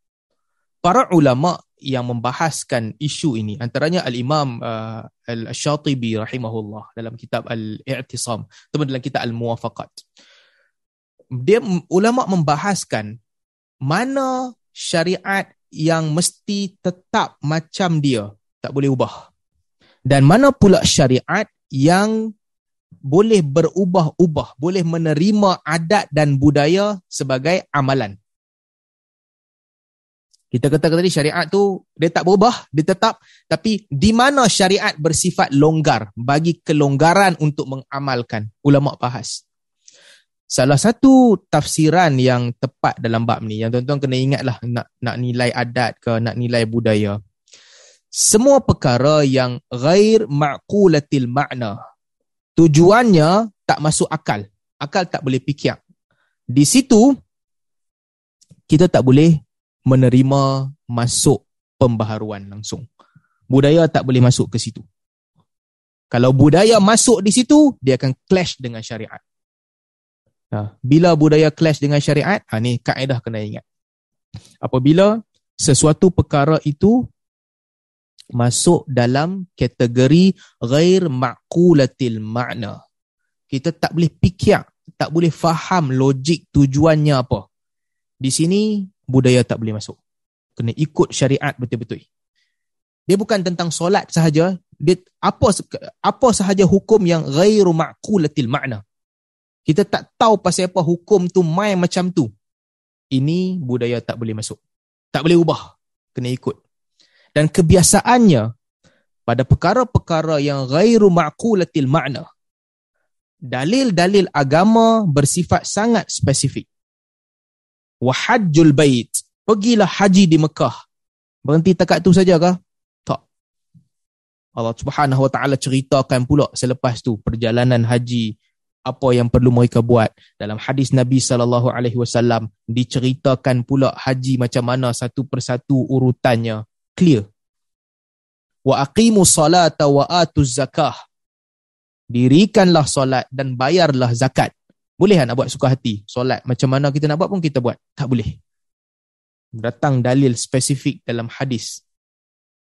para ulama yang membahaskan isu ini. Antaranya al-Imam uh, Al-Syatibi rahimahullah dalam kitab Al-I'tisam. Atau dalam kitab Al-Muwafaqat. Dia ulama membahaskan mana syariat yang mesti tetap macam dia tak boleh ubah. Dan mana pula syariat yang boleh berubah-ubah boleh menerima adat dan budaya sebagai amalan kita kata tadi syariat tu dia tak berubah, dia tetap. Tapi di mana syariat bersifat longgar bagi kelonggaran untuk mengamalkan. Ulama bahas. Salah satu tafsiran yang tepat dalam bab ni, yang tuan-tuan kena ingatlah nak, nak nilai adat ke, nak nilai budaya. Semua perkara yang ghair ma'kulatil makna, tujuannya tak masuk akal. Akal tak boleh fikir. Di situ, kita tak boleh menerima masuk pembaharuan langsung. Budaya tak boleh masuk ke situ. Kalau budaya masuk di situ, dia akan clash dengan syariat. Ha, bila budaya clash dengan syariat, ha, ni kaedah kena ingat. Apabila sesuatu perkara itu masuk dalam kategori ghair ma'kulatil makna. Kita tak boleh fikir, tak boleh faham logik tujuannya apa. Di sini budaya tak boleh masuk. Kena ikut syariat betul-betul. Dia bukan tentang solat sahaja, dia apa apa sahaja hukum yang ghairu ma'qulatil makna. Kita tak tahu pasal apa hukum tu main macam tu. Ini budaya tak boleh masuk. Tak boleh ubah. Kena ikut. dan kebiasaannya pada perkara-perkara yang ghairu ma'qulatil makna dalil-dalil agama bersifat sangat spesifik wahajjul bait. Pergilah haji di Mekah. Berhenti takat tu saja kah tak. Allah Subhanahu wa taala ceritakan pula selepas tu perjalanan haji apa yang perlu mereka buat. Dalam hadis Nabi sallallahu alaihi wasallam diceritakan pula haji macam mana satu persatu urutannya. Clear? Wa aqimu salata wa atuz zakah. Dirikanlah solat dan bayarlah zakat boleh tak nak buat suka hati solat macam mana kita nak buat pun kita buat tak boleh datang dalil spesifik dalam hadis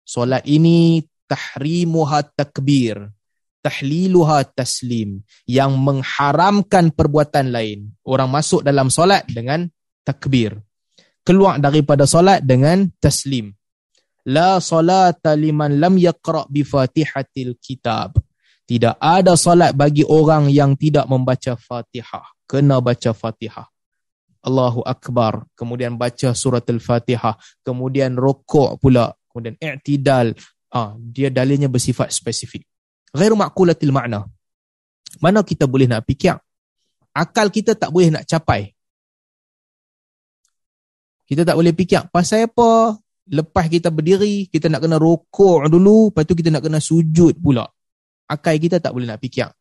solat ini tahrimuha takbir tahliluha taslim yang mengharamkan perbuatan lain. Orang masuk dalam solat dengan takbir. Keluar daripada solat dengan taslim. La salata liman lam yaqra' bi fatihatil kitab. Tidak ada solat bagi orang yang tidak membaca fatihah. Kena baca fatihah. Allahu Akbar. Kemudian baca surat al-fatihah. Kemudian rokok pula. Kemudian i'tidal. Ah, dia dalilnya bersifat spesifik ghairu ma'qulatil makna. Mana kita boleh nak fikir? Akal kita tak boleh nak capai. Kita tak boleh fikir pasal apa? Lepas kita berdiri, kita nak kena rokok dulu, lepas tu kita nak kena sujud pula. Akal kita tak boleh nak fikir.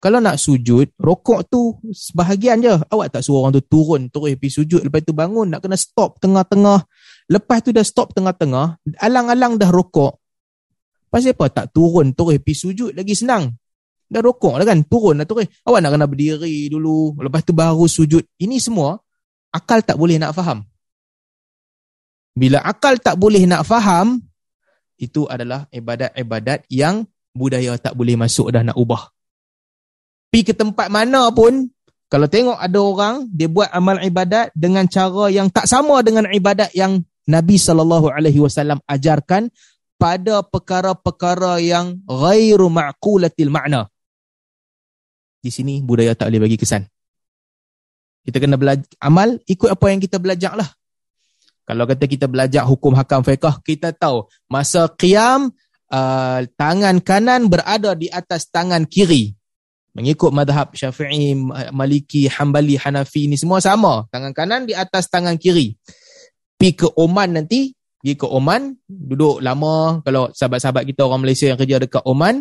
Kalau nak sujud, rokok tu sebahagian je. Awak tak suruh orang tu turun, terus pergi sujud. Lepas tu bangun, nak kena stop tengah-tengah. Lepas tu dah stop tengah-tengah, alang-alang dah rokok. Pasal apa tak turun terus pergi sujud lagi senang. Dah rokok lah kan, turun lah terus. Awak nak kena berdiri dulu, lepas tu baru sujud. Ini semua akal tak boleh nak faham. Bila akal tak boleh nak faham, itu adalah ibadat-ibadat yang budaya tak boleh masuk dah nak ubah. Pergi ke tempat mana pun, kalau tengok ada orang, dia buat amal ibadat dengan cara yang tak sama dengan ibadat yang Nabi SAW ajarkan, pada perkara-perkara yang ghairu ma'qulatil makna. Di sini budaya tak boleh bagi kesan. Kita kena belajar amal ikut apa yang kita belajar lah. Kalau kata kita belajar hukum hakam fiqah, kita tahu masa qiyam uh, tangan kanan berada di atas tangan kiri. Mengikut madhab syafi'i, maliki, hambali, hanafi ni semua sama. Tangan kanan di atas tangan kiri. Pi ke Oman nanti, pergi ke Oman, duduk lama. Kalau sahabat-sahabat kita orang Malaysia yang kerja dekat Oman,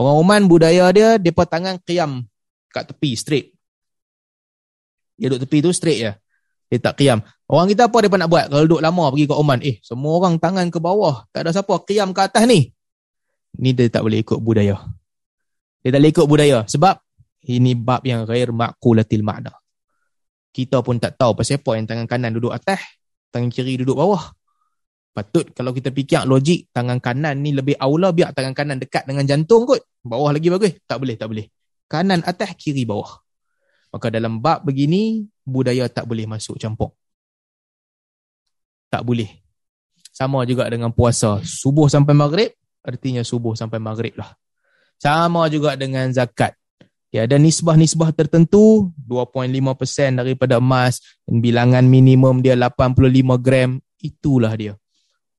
orang Oman budaya dia, dia tangan kiam kat tepi, straight. Dia duduk tepi tu straight je. Dia tak kiam. Orang kita apa dia nak buat kalau duduk lama pergi ke Oman? Eh, semua orang tangan ke bawah. Tak ada siapa kiam ke atas ni. Ni dia tak boleh ikut budaya. Dia tak boleh ikut budaya. Sebab ini bab yang ghair ma'kulatil makna. Kita pun tak tahu pasal apa yang tangan kanan duduk atas, tangan kiri duduk bawah. Patut kalau kita fikir logik tangan kanan ni lebih aula biar tangan kanan dekat dengan jantung kot. Bawah lagi bagus. Tak boleh, tak boleh. Kanan atas, kiri bawah. Maka dalam bab begini, budaya tak boleh masuk campur. Tak boleh. Sama juga dengan puasa. Subuh sampai maghrib, artinya subuh sampai maghrib lah. Sama juga dengan zakat. Ya, ada nisbah-nisbah tertentu, 2.5% daripada emas, dan bilangan minimum dia 85 gram, itulah dia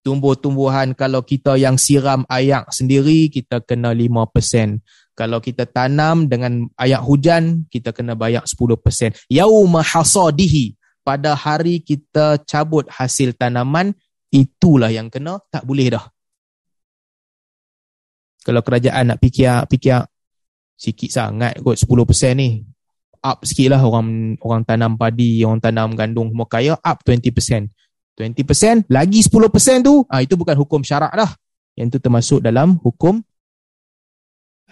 tumbuh-tumbuhan kalau kita yang siram ayak sendiri kita kena 5%. Kalau kita tanam dengan ayak hujan kita kena bayar 10%. Yauma hasadihi pada hari kita cabut hasil tanaman itulah yang kena tak boleh dah. Kalau kerajaan nak fikir sikit sangat kot 10% ni. Up sikit lah orang orang tanam padi, orang tanam gandum semua kaya up 20%. 20% lagi 10% tu ah itu bukan hukum syarak dah. Yang itu termasuk dalam hukum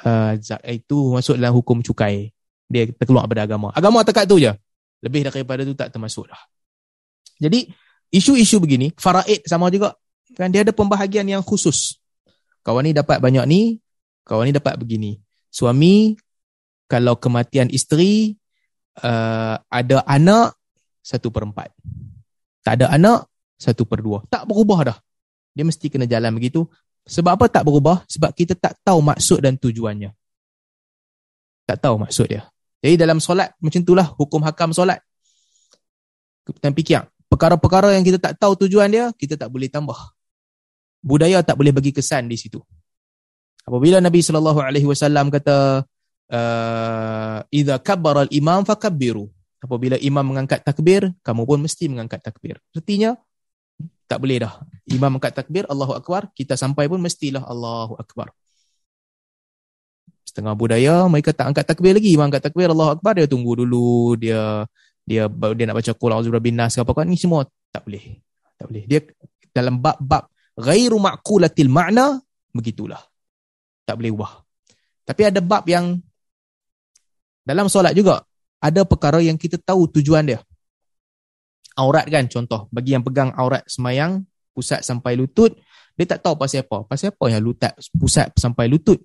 uh, itu masuk dalam hukum cukai. Dia terkeluar daripada agama. Agama tekat tu je. Lebih daripada tu tak termasuk dah. Jadi isu-isu begini faraid sama juga. Kan dia ada pembahagian yang khusus kawan ni dapat banyak ni kawan ni dapat begini suami kalau kematian isteri uh, ada anak satu perempat tak ada anak satu per dua. Tak berubah dah. Dia mesti kena jalan begitu. Sebab apa tak berubah? Sebab kita tak tahu maksud dan tujuannya. Tak tahu maksud dia. Jadi dalam solat, macam itulah hukum hakam solat. Kita fikir, perkara-perkara yang kita tak tahu tujuan dia, kita tak boleh tambah. Budaya tak boleh bagi kesan di situ. Apabila Nabi sallallahu alaihi wasallam kata uh, idza kabbara al-imam fakabbiru. Apabila imam mengangkat takbir, kamu pun mesti mengangkat takbir. Artinya tak boleh dah. Imam mengangkat takbir, Allahu akbar, kita sampai pun mestilah Allahu akbar. Setengah budaya mereka tak angkat takbir lagi. Imam angkat takbir Allahu akbar, dia tunggu dulu, dia dia dia nak baca qul a'udzu birabbin nas apa kan ni semua tak boleh. Tak boleh. Dia dalam bab-bab ghairu ma'qulatil ma'na begitulah. Tak boleh ubah. Tapi ada bab yang dalam solat juga ada perkara yang kita tahu tujuan dia. Aurat kan contoh, bagi yang pegang aurat semayang pusat sampai lutut, dia tak tahu pasal apa. Pasal apa yang lutut pusat sampai lutut?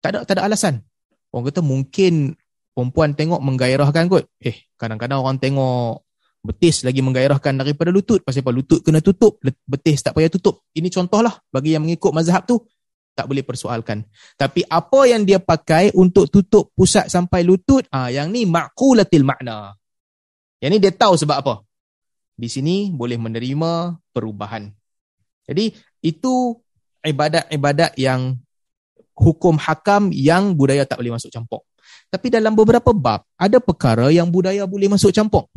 Tak ada tak ada alasan. Orang kata mungkin perempuan tengok menggairahkan kot. Eh, kadang-kadang orang tengok betis lagi menggairahkan daripada lutut. Pasal apa? Lutut kena tutup, betis tak payah tutup. Ini contohlah bagi yang mengikut mazhab tu tak boleh persoalkan. Tapi apa yang dia pakai untuk tutup pusat sampai lutut, ah yang ni maqulatil makna. Yang ni dia tahu sebab apa. Di sini boleh menerima perubahan. Jadi itu ibadat-ibadat yang hukum hakam yang budaya tak boleh masuk campur. Tapi dalam beberapa bab, ada perkara yang budaya boleh masuk campur.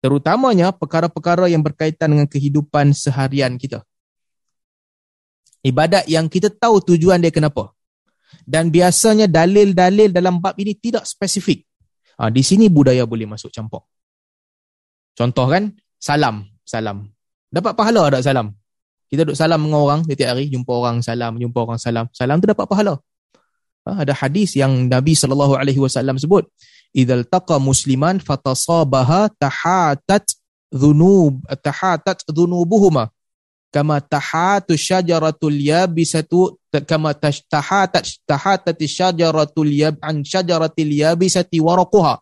Terutamanya perkara-perkara yang berkaitan dengan kehidupan seharian kita ibadat yang kita tahu tujuan dia kenapa. Dan biasanya dalil-dalil dalam bab ini tidak spesifik. Ha, di sini budaya boleh masuk campur. Contoh kan, salam. Salam. Dapat pahala tak salam? Kita duduk salam dengan orang setiap hari, jumpa orang salam, jumpa orang salam. Salam tu dapat pahala. Ha, ada hadis yang Nabi SAW sebut. Idhal taqa musliman fatasabaha tahatat dhunub, tahatat dhunubuhuma. Kama tahatu syajaratul yabisatu kama tahatat tahatat syajaratul yab an syajaratil yabisati waraquha.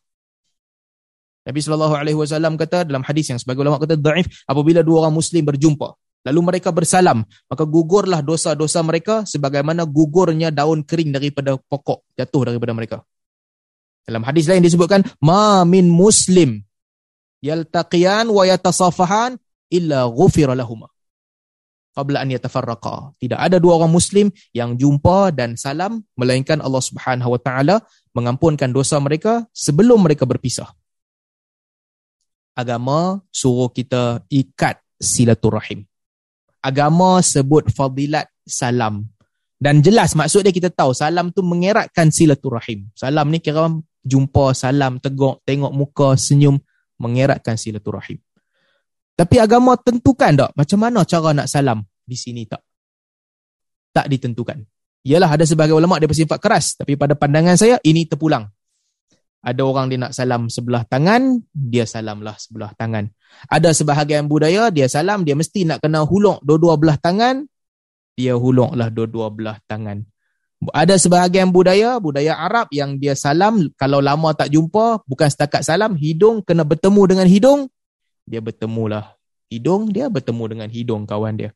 Nabi sallallahu alaihi wasallam kata dalam hadis yang sebagai ulama kata dhaif apabila dua orang muslim berjumpa lalu mereka bersalam maka gugurlah dosa-dosa mereka sebagaimana gugurnya daun kering daripada pokok jatuh daripada mereka dalam hadis lain disebutkan ma min muslim yaltaqiyan wa yatasafahan illa ghufira lahumah qabla an yatafarraqa. Tidak ada dua orang muslim yang jumpa dan salam melainkan Allah Subhanahu wa taala mengampunkan dosa mereka sebelum mereka berpisah. Agama suruh kita ikat silaturahim. Agama sebut fadilat salam. Dan jelas maksud dia kita tahu salam tu mengeratkan silaturahim. Salam ni kira jumpa, salam, tegok, tengok muka, senyum, mengeratkan silaturahim. Tapi agama tentukan tak macam mana cara nak salam di sini tak? Tak ditentukan. Yalah ada sebagai ulama dia bersifat keras tapi pada pandangan saya ini terpulang. Ada orang dia nak salam sebelah tangan, dia salamlah sebelah tangan. Ada sebahagian budaya dia salam dia mesti nak kena huluk dua-dua belah tangan, dia huluklah dua-dua belah tangan. Ada sebahagian budaya, budaya Arab yang dia salam kalau lama tak jumpa, bukan setakat salam, hidung kena bertemu dengan hidung, dia bertemulah hidung dia bertemu dengan hidung kawan dia.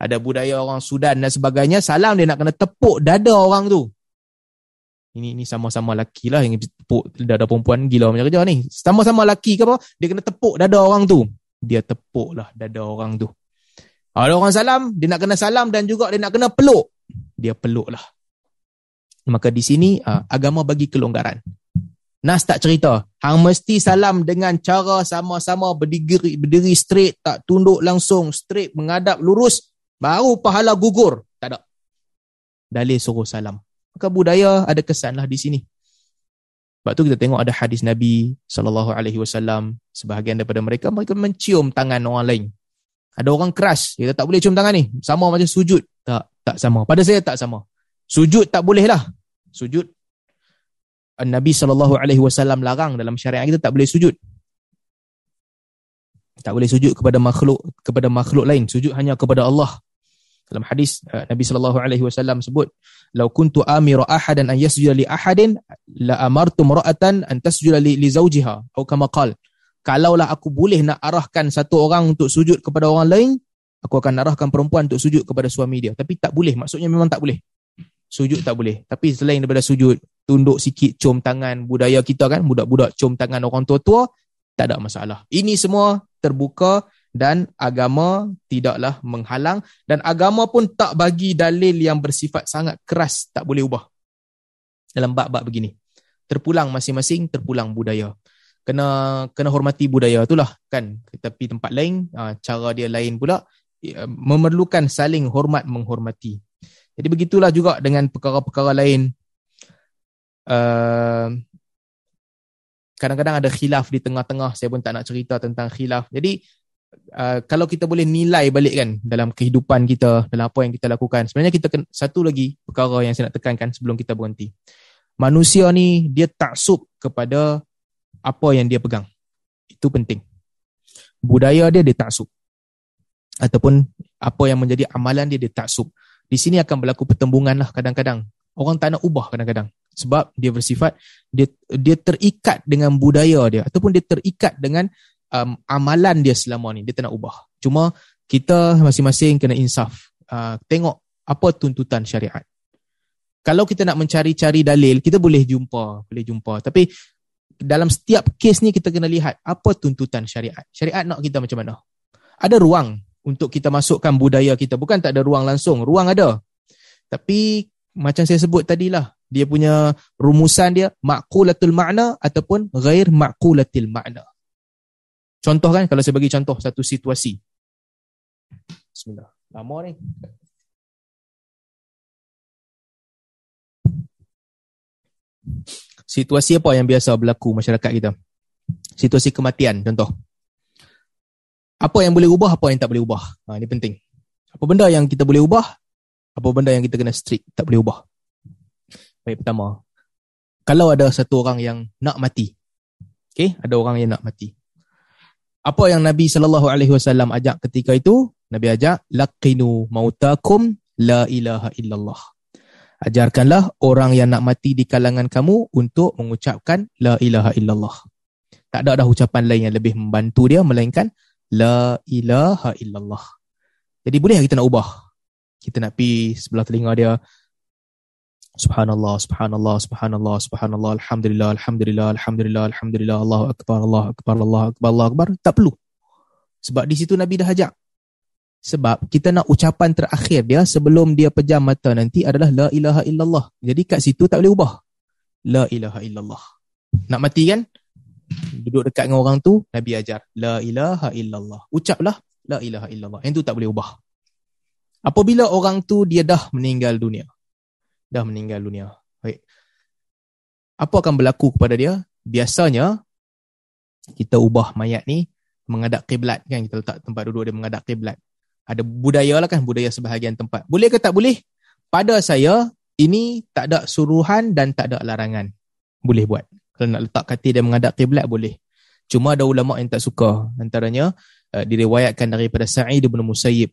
Ada budaya orang Sudan dan sebagainya, salam dia nak kena tepuk dada orang tu. Ini ini sama-sama laki lah yang tepuk dada perempuan gila macam kerja ni. Sama-sama laki ke apa, dia kena tepuk dada orang tu. Dia tepuk lah dada orang tu. Ada orang salam, dia nak kena salam dan juga dia nak kena peluk. Dia peluk lah. Maka di sini ah, agama bagi kelonggaran. Nas tak cerita. Hang mesti salam dengan cara sama-sama berdiri, berdiri straight, tak tunduk langsung, straight, menghadap lurus, baru pahala gugur. Tak ada. Dalil suruh salam. Maka budaya ada kesan lah di sini. Sebab tu kita tengok ada hadis Nabi SAW, sebahagian daripada mereka, mereka mencium tangan orang lain. Ada orang keras, kita tak boleh cium tangan ni. Sama macam sujud. Tak, tak sama. Pada saya tak sama. Sujud tak boleh lah. Sujud Nabi wasallam larang dalam syariat kita tak boleh sujud. Tak boleh sujud kepada makhluk kepada makhluk lain, sujud hanya kepada Allah. Dalam hadis uh, Nabi sallallahu alaihi wasallam sebut, "Lau kuntu amiru ahadan an yasjuda li ahadin la amartu mar'atan an tasjuda li, li zawjiha." Atau kama qal. Kalaulah aku boleh nak arahkan satu orang untuk sujud kepada orang lain, aku akan arahkan perempuan untuk sujud kepada suami dia. Tapi tak boleh, maksudnya memang tak boleh. Sujud tak boleh. Tapi selain daripada sujud, tunduk sikit cium tangan budaya kita kan budak-budak cium tangan orang tua-tua tak ada masalah. Ini semua terbuka dan agama tidaklah menghalang dan agama pun tak bagi dalil yang bersifat sangat keras tak boleh ubah. Dalam bab-bab begini. Terpulang masing-masing terpulang budaya. Kena kena hormati budaya itulah kan. Tapi tempat lain ah, cara dia lain pula ya, memerlukan saling hormat menghormati jadi begitulah juga dengan perkara-perkara lain uh, kadang-kadang ada khilaf di tengah-tengah saya pun tak nak cerita tentang khilaf jadi uh, kalau kita boleh nilai balik kan dalam kehidupan kita dalam apa yang kita lakukan sebenarnya kita kena, satu lagi perkara yang saya nak tekankan sebelum kita berhenti manusia ni dia taksub kepada apa yang dia pegang. Itu penting. Budaya dia dia taksub. Ataupun apa yang menjadi amalan dia dia taksub. Di sini akan berlaku pertembungan lah kadang-kadang. Orang tak nak ubah kadang-kadang. Sebab dia bersifat, dia dia terikat dengan budaya dia. Ataupun dia terikat dengan um, amalan dia selama ni. Dia tak nak ubah. Cuma kita masing-masing kena insaf. Uh, tengok apa tuntutan syariat. Kalau kita nak mencari-cari dalil, kita boleh jumpa. Boleh jumpa. Tapi dalam setiap kes ni kita kena lihat apa tuntutan syariat. Syariat nak kita macam mana? Ada ruang untuk kita masukkan budaya kita. Bukan tak ada ruang langsung. Ruang ada. Tapi macam saya sebut tadi lah. Dia punya rumusan dia ma'kulatul ma'na ataupun ghair ma'kulatil ma'na. Contoh kan kalau saya bagi contoh satu situasi. Bismillah. Lama ni. Situasi apa yang biasa berlaku masyarakat kita? Situasi kematian contoh. Apa yang boleh ubah, apa yang tak boleh ubah. Ha, ini penting. Apa benda yang kita boleh ubah, apa benda yang kita kena strict, tak boleh ubah. Baik, pertama. Kalau ada satu orang yang nak mati. Okay, ada orang yang nak mati. Apa yang Nabi SAW ajak ketika itu? Nabi ajak, Laqinu mautakum la ilaha illallah. Ajarkanlah orang yang nak mati di kalangan kamu untuk mengucapkan La ilaha illallah. Tak ada dah ucapan lain yang lebih membantu dia melainkan La ilaha illallah. Jadi boleh kita nak ubah? Kita nak pi sebelah telinga dia. Subhanallah, subhanallah, subhanallah, subhanallah, alhamdulillah, alhamdulillah, alhamdulillah, alhamdulillah, Allahu akbar, Allahu akbar, Allahu akbar, Allahu akbar. Tak perlu. Sebab di situ Nabi dah ajak. Sebab kita nak ucapan terakhir dia sebelum dia pejam mata nanti adalah La ilaha illallah. Jadi kat situ tak boleh ubah. La ilaha illallah. Nak mati kan? Duduk dekat dengan orang tu, Nabi ajar. La ilaha illallah. Ucaplah La ilaha illallah. Yang tu tak boleh ubah. Apabila orang tu dia dah meninggal dunia. Dah meninggal dunia. Baik. Apa akan berlaku kepada dia? Biasanya, kita ubah mayat ni menghadap kiblat kan kita letak tempat duduk dia menghadap kiblat ada budaya lah kan, budaya sebahagian tempat. Boleh ke tak boleh? Pada saya, ini tak ada suruhan dan tak ada larangan. Boleh buat. Kalau nak letak katil dan menghadap kiblat boleh. Cuma ada ulama yang tak suka. Antaranya, uh, diriwayatkan daripada Sa'id bin Musayyib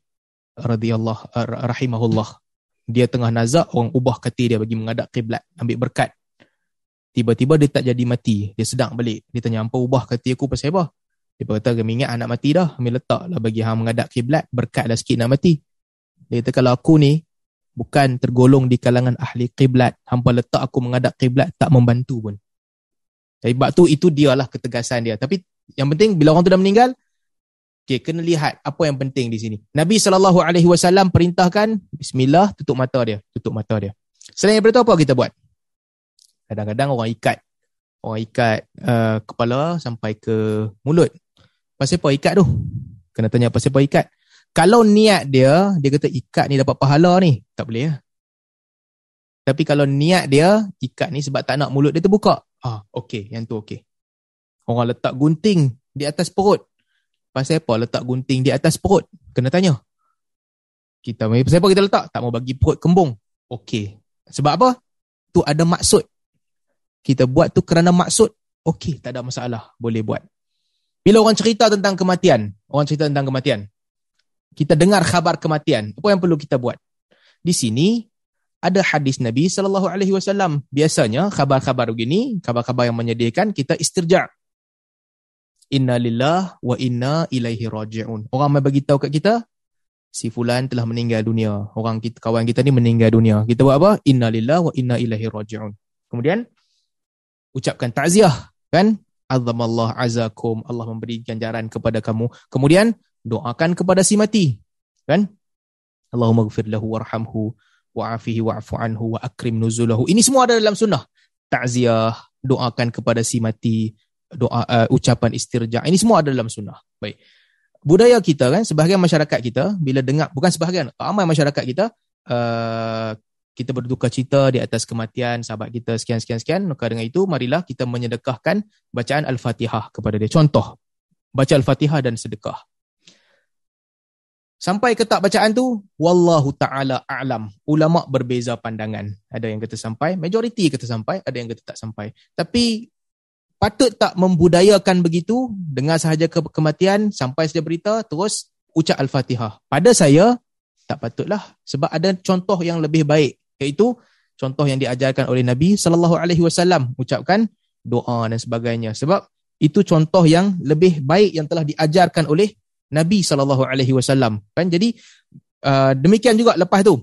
radhiyallahu uh, rahimahullah. Dia tengah nazak, orang ubah katil dia bagi menghadap kiblat, ambil berkat. Tiba-tiba dia tak jadi mati. Dia sedang balik. Dia tanya, apa ubah katil aku pasal apa? Dia kata kami ingat anak mati dah. Kami letaklah bagi hang menghadap kiblat berkatlah sikit nak mati. Dia kata kalau aku ni bukan tergolong di kalangan ahli kiblat, hampa letak aku menghadap kiblat tak membantu pun. Jadi bab tu itu dialah ketegasan dia. Tapi yang penting bila orang tu dah meninggal, okay, kena lihat apa yang penting di sini. Nabi SAW perintahkan, bismillah, tutup mata dia. Tutup mata dia. Selain daripada tu apa kita buat? Kadang-kadang orang ikat orang ikat uh, kepala sampai ke mulut. Pasal apa ikat tu? Kena tanya pasal apa ikat. Kalau niat dia, dia kata ikat ni dapat pahala ni. Tak boleh ya. Tapi kalau niat dia, ikat ni sebab tak nak mulut dia terbuka. Ah, okey, yang tu okey. Orang letak gunting di atas perut. Pasal apa letak gunting di atas perut? Kena tanya. Kita pasal apa kita letak? Tak mau bagi perut kembung. Okey. Sebab apa? Tu ada maksud. Kita buat tu kerana maksud. Okey, tak ada masalah. Boleh buat. Bila orang cerita tentang kematian, orang cerita tentang kematian, kita dengar khabar kematian, apa yang perlu kita buat? Di sini ada hadis Nabi sallallahu alaihi wasallam. Biasanya khabar-khabar begini, khabar-khabar yang menyedihkan kita istirja. Inna lillah wa inna ilaihi raji'un. Orang mai bagi tahu kat kita si fulan telah meninggal dunia. Orang kita kawan kita ni meninggal dunia. Kita buat apa? Inna lillah wa inna ilaihi raji'un. Kemudian ucapkan takziah kan? azamallah azakum Allah memberi ganjaran kepada kamu kemudian doakan kepada si mati. Kan? Allahumma gfir lahu warhamhu wa'afihi wa'afu anhu wa akrim nuzulahu. Ini semua ada dalam sunnah. Ta'ziah, doakan kepada si mati, doa uh, ucapan istirja. Ini semua ada dalam sunnah. Baik. Budaya kita kan sebahagian masyarakat kita bila dengar bukan sebahagian ramai masyarakat kita uh, kita berduka cita di atas kematian sahabat kita sekian sekian sekian maka dengan itu marilah kita menyedekahkan bacaan al-Fatihah kepada dia. Contoh baca al-Fatihah dan sedekah. Sampai ke tak bacaan tu, wallahu taala a'lam. Ulama berbeza pandangan. Ada yang kata sampai, majoriti kata sampai, ada yang kata tak sampai. Tapi patut tak membudayakan begitu, dengar sahaja ke kematian, sampai saja berita, terus ucap Al-Fatihah. Pada saya, tak patutlah. Sebab ada contoh yang lebih baik. Iaitu, contoh yang diajarkan oleh Nabi SAW. Ucapkan doa dan sebagainya. Sebab itu contoh yang lebih baik yang telah diajarkan oleh Nabi saw. kan? Jadi uh, demikian juga lepas tu.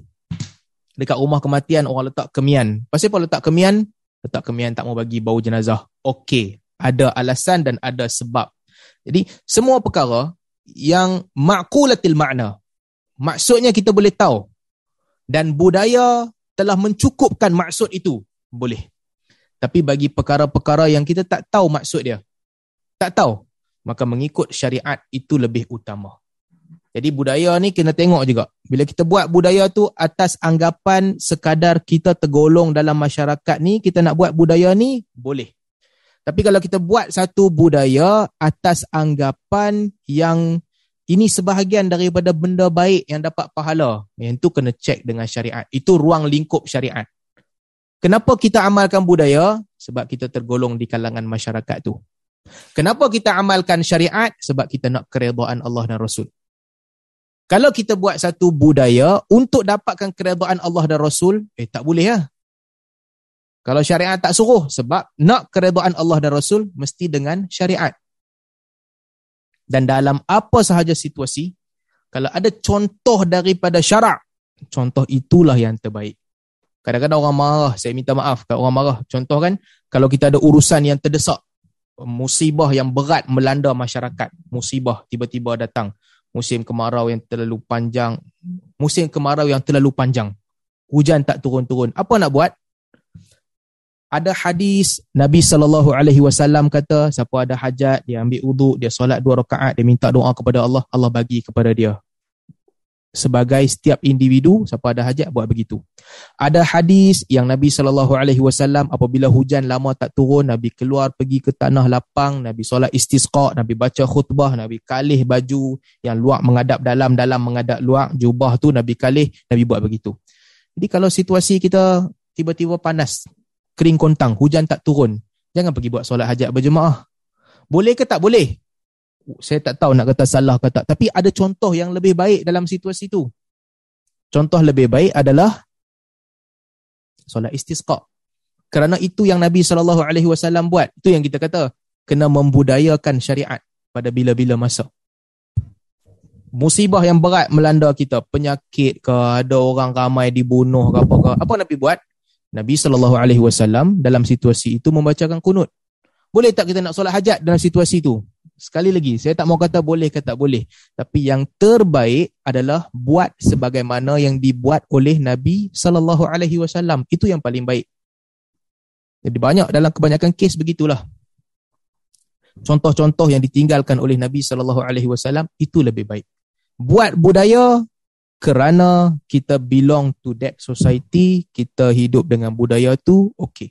Dekat rumah kematian orang letak kemian. Pasal apa letak kemian? Letak kemian tak mau bagi bau jenazah. Okey. Ada alasan dan ada sebab. Jadi semua perkara yang maqulatil makna maksudnya kita boleh tahu. Dan budaya telah mencukupkan maksud itu. Boleh. Tapi bagi perkara-perkara yang kita tak tahu maksud dia. Tak tahu maka mengikut syariat itu lebih utama. Jadi budaya ni kena tengok juga. Bila kita buat budaya tu atas anggapan sekadar kita tergolong dalam masyarakat ni, kita nak buat budaya ni, boleh. Tapi kalau kita buat satu budaya atas anggapan yang ini sebahagian daripada benda baik yang dapat pahala, yang tu kena cek dengan syariat. Itu ruang lingkup syariat. Kenapa kita amalkan budaya? Sebab kita tergolong di kalangan masyarakat tu. Kenapa kita amalkan syariat? Sebab kita nak keredaan Allah dan Rasul. Kalau kita buat satu budaya untuk dapatkan keredaan Allah dan Rasul, eh tak boleh lah. Kalau syariat tak suruh, sebab nak keredaan Allah dan Rasul, mesti dengan syariat. Dan dalam apa sahaja situasi, kalau ada contoh daripada syarak, contoh itulah yang terbaik. Kadang-kadang orang marah, saya minta maaf kalau orang marah. Contoh kan, kalau kita ada urusan yang terdesak, musibah yang berat melanda masyarakat. Musibah tiba-tiba datang. Musim kemarau yang terlalu panjang. Musim kemarau yang terlalu panjang. Hujan tak turun-turun. Apa nak buat? Ada hadis Nabi saw kata siapa ada hajat dia ambil wuduk dia solat dua rakaat dia minta doa kepada Allah Allah bagi kepada dia sebagai setiap individu siapa ada hajat buat begitu. Ada hadis yang Nabi sallallahu alaihi wasallam apabila hujan lama tak turun Nabi keluar pergi ke tanah lapang Nabi solat istisqa Nabi baca khutbah Nabi kalih baju yang luar menghadap dalam dalam menghadap luar jubah tu Nabi kalih Nabi buat begitu. Jadi kalau situasi kita tiba-tiba panas kering kontang hujan tak turun jangan pergi buat solat hajat berjemaah. Boleh ke tak boleh? Saya tak tahu nak kata salah ke tak. Tapi ada contoh yang lebih baik dalam situasi itu contoh lebih baik adalah solat istisqa. Kerana itu yang Nabi saw buat. Itu yang kita kata kena membudayakan syariat pada bila-bila masa. Musibah yang berat melanda kita. Penyakit ke ada orang ramai dibunuh ke apa ke. Apa Nabi buat? Nabi saw dalam situasi itu membacakan kunut. Boleh tak kita nak solat hajat dalam situasi itu Sekali lagi, saya tak mau kata boleh ke tak boleh. Tapi yang terbaik adalah buat sebagaimana yang dibuat oleh Nabi sallallahu alaihi wasallam. Itu yang paling baik. Jadi banyak dalam kebanyakan kes begitulah. Contoh-contoh yang ditinggalkan oleh Nabi sallallahu alaihi wasallam itu lebih baik. Buat budaya kerana kita belong to that society, kita hidup dengan budaya tu, okey.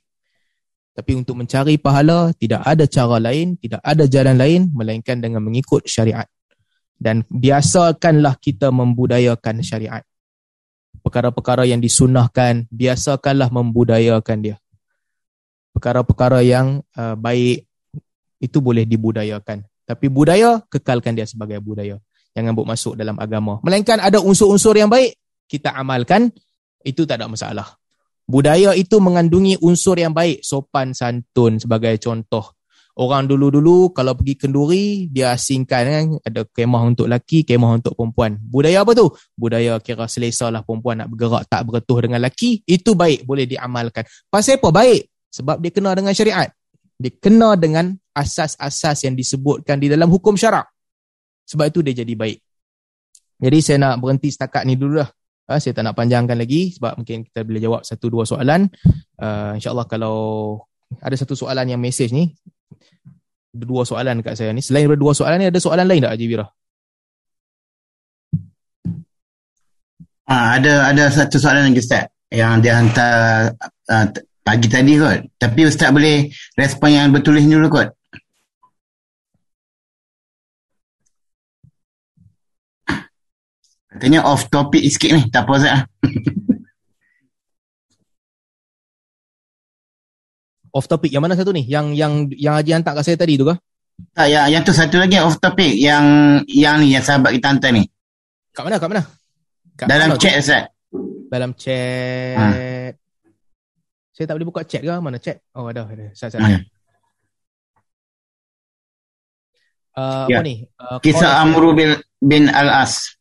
Tapi untuk mencari pahala, tidak ada cara lain, tidak ada jalan lain, melainkan dengan mengikut syariat. Dan biasakanlah kita membudayakan syariat. Perkara-perkara yang disunahkan, biasakanlah membudayakan dia. Perkara-perkara yang uh, baik, itu boleh dibudayakan. Tapi budaya, kekalkan dia sebagai budaya. Jangan buat masuk dalam agama. Melainkan ada unsur-unsur yang baik, kita amalkan, itu tak ada masalah. Budaya itu mengandungi unsur yang baik, sopan santun sebagai contoh. Orang dulu-dulu kalau pergi kenduri, dia asingkan kan, ada kemah untuk laki, kemah untuk perempuan. Budaya apa tu? Budaya kira selesa lah perempuan nak bergerak tak bertuh dengan laki, itu baik, boleh diamalkan. Pasal apa baik? Sebab dia kena dengan syariat. Dia kena dengan asas-asas yang disebutkan di dalam hukum syarak. Sebab itu dia jadi baik. Jadi saya nak berhenti setakat ni dulu lah. Uh, saya tak nak panjangkan lagi sebab mungkin kita boleh jawab satu dua soalan. Uh, InsyaAllah kalau ada satu soalan yang mesej ni, dua soalan dekat saya ni. Selain daripada dua soalan ni, ada soalan lain tak Haji Wira? Ah, ada ada satu soalan lagi Ustaz yang dia hantar uh, pagi tadi kot. Tapi Ustaz boleh respon yang bertulis dulu kot. Katanya off topic sikit ni. Tak apa Ustaz. off topic yang mana satu ni? Yang yang yang Haji hantar kat saya tadi tu ke? Tak, yang, yang tu satu lagi off topic. Yang yang ni, yang sahabat kita hantar ni. Kat mana? Kat mana? Kat Dalam chat Ustaz. Dalam chat. Ha. Saya tak boleh buka chat ke? Mana chat? Oh ada. ada. Sat, sat. Ha. Uh, ya. Apa ni? Uh, Kisah Amru bin, bin Al-As.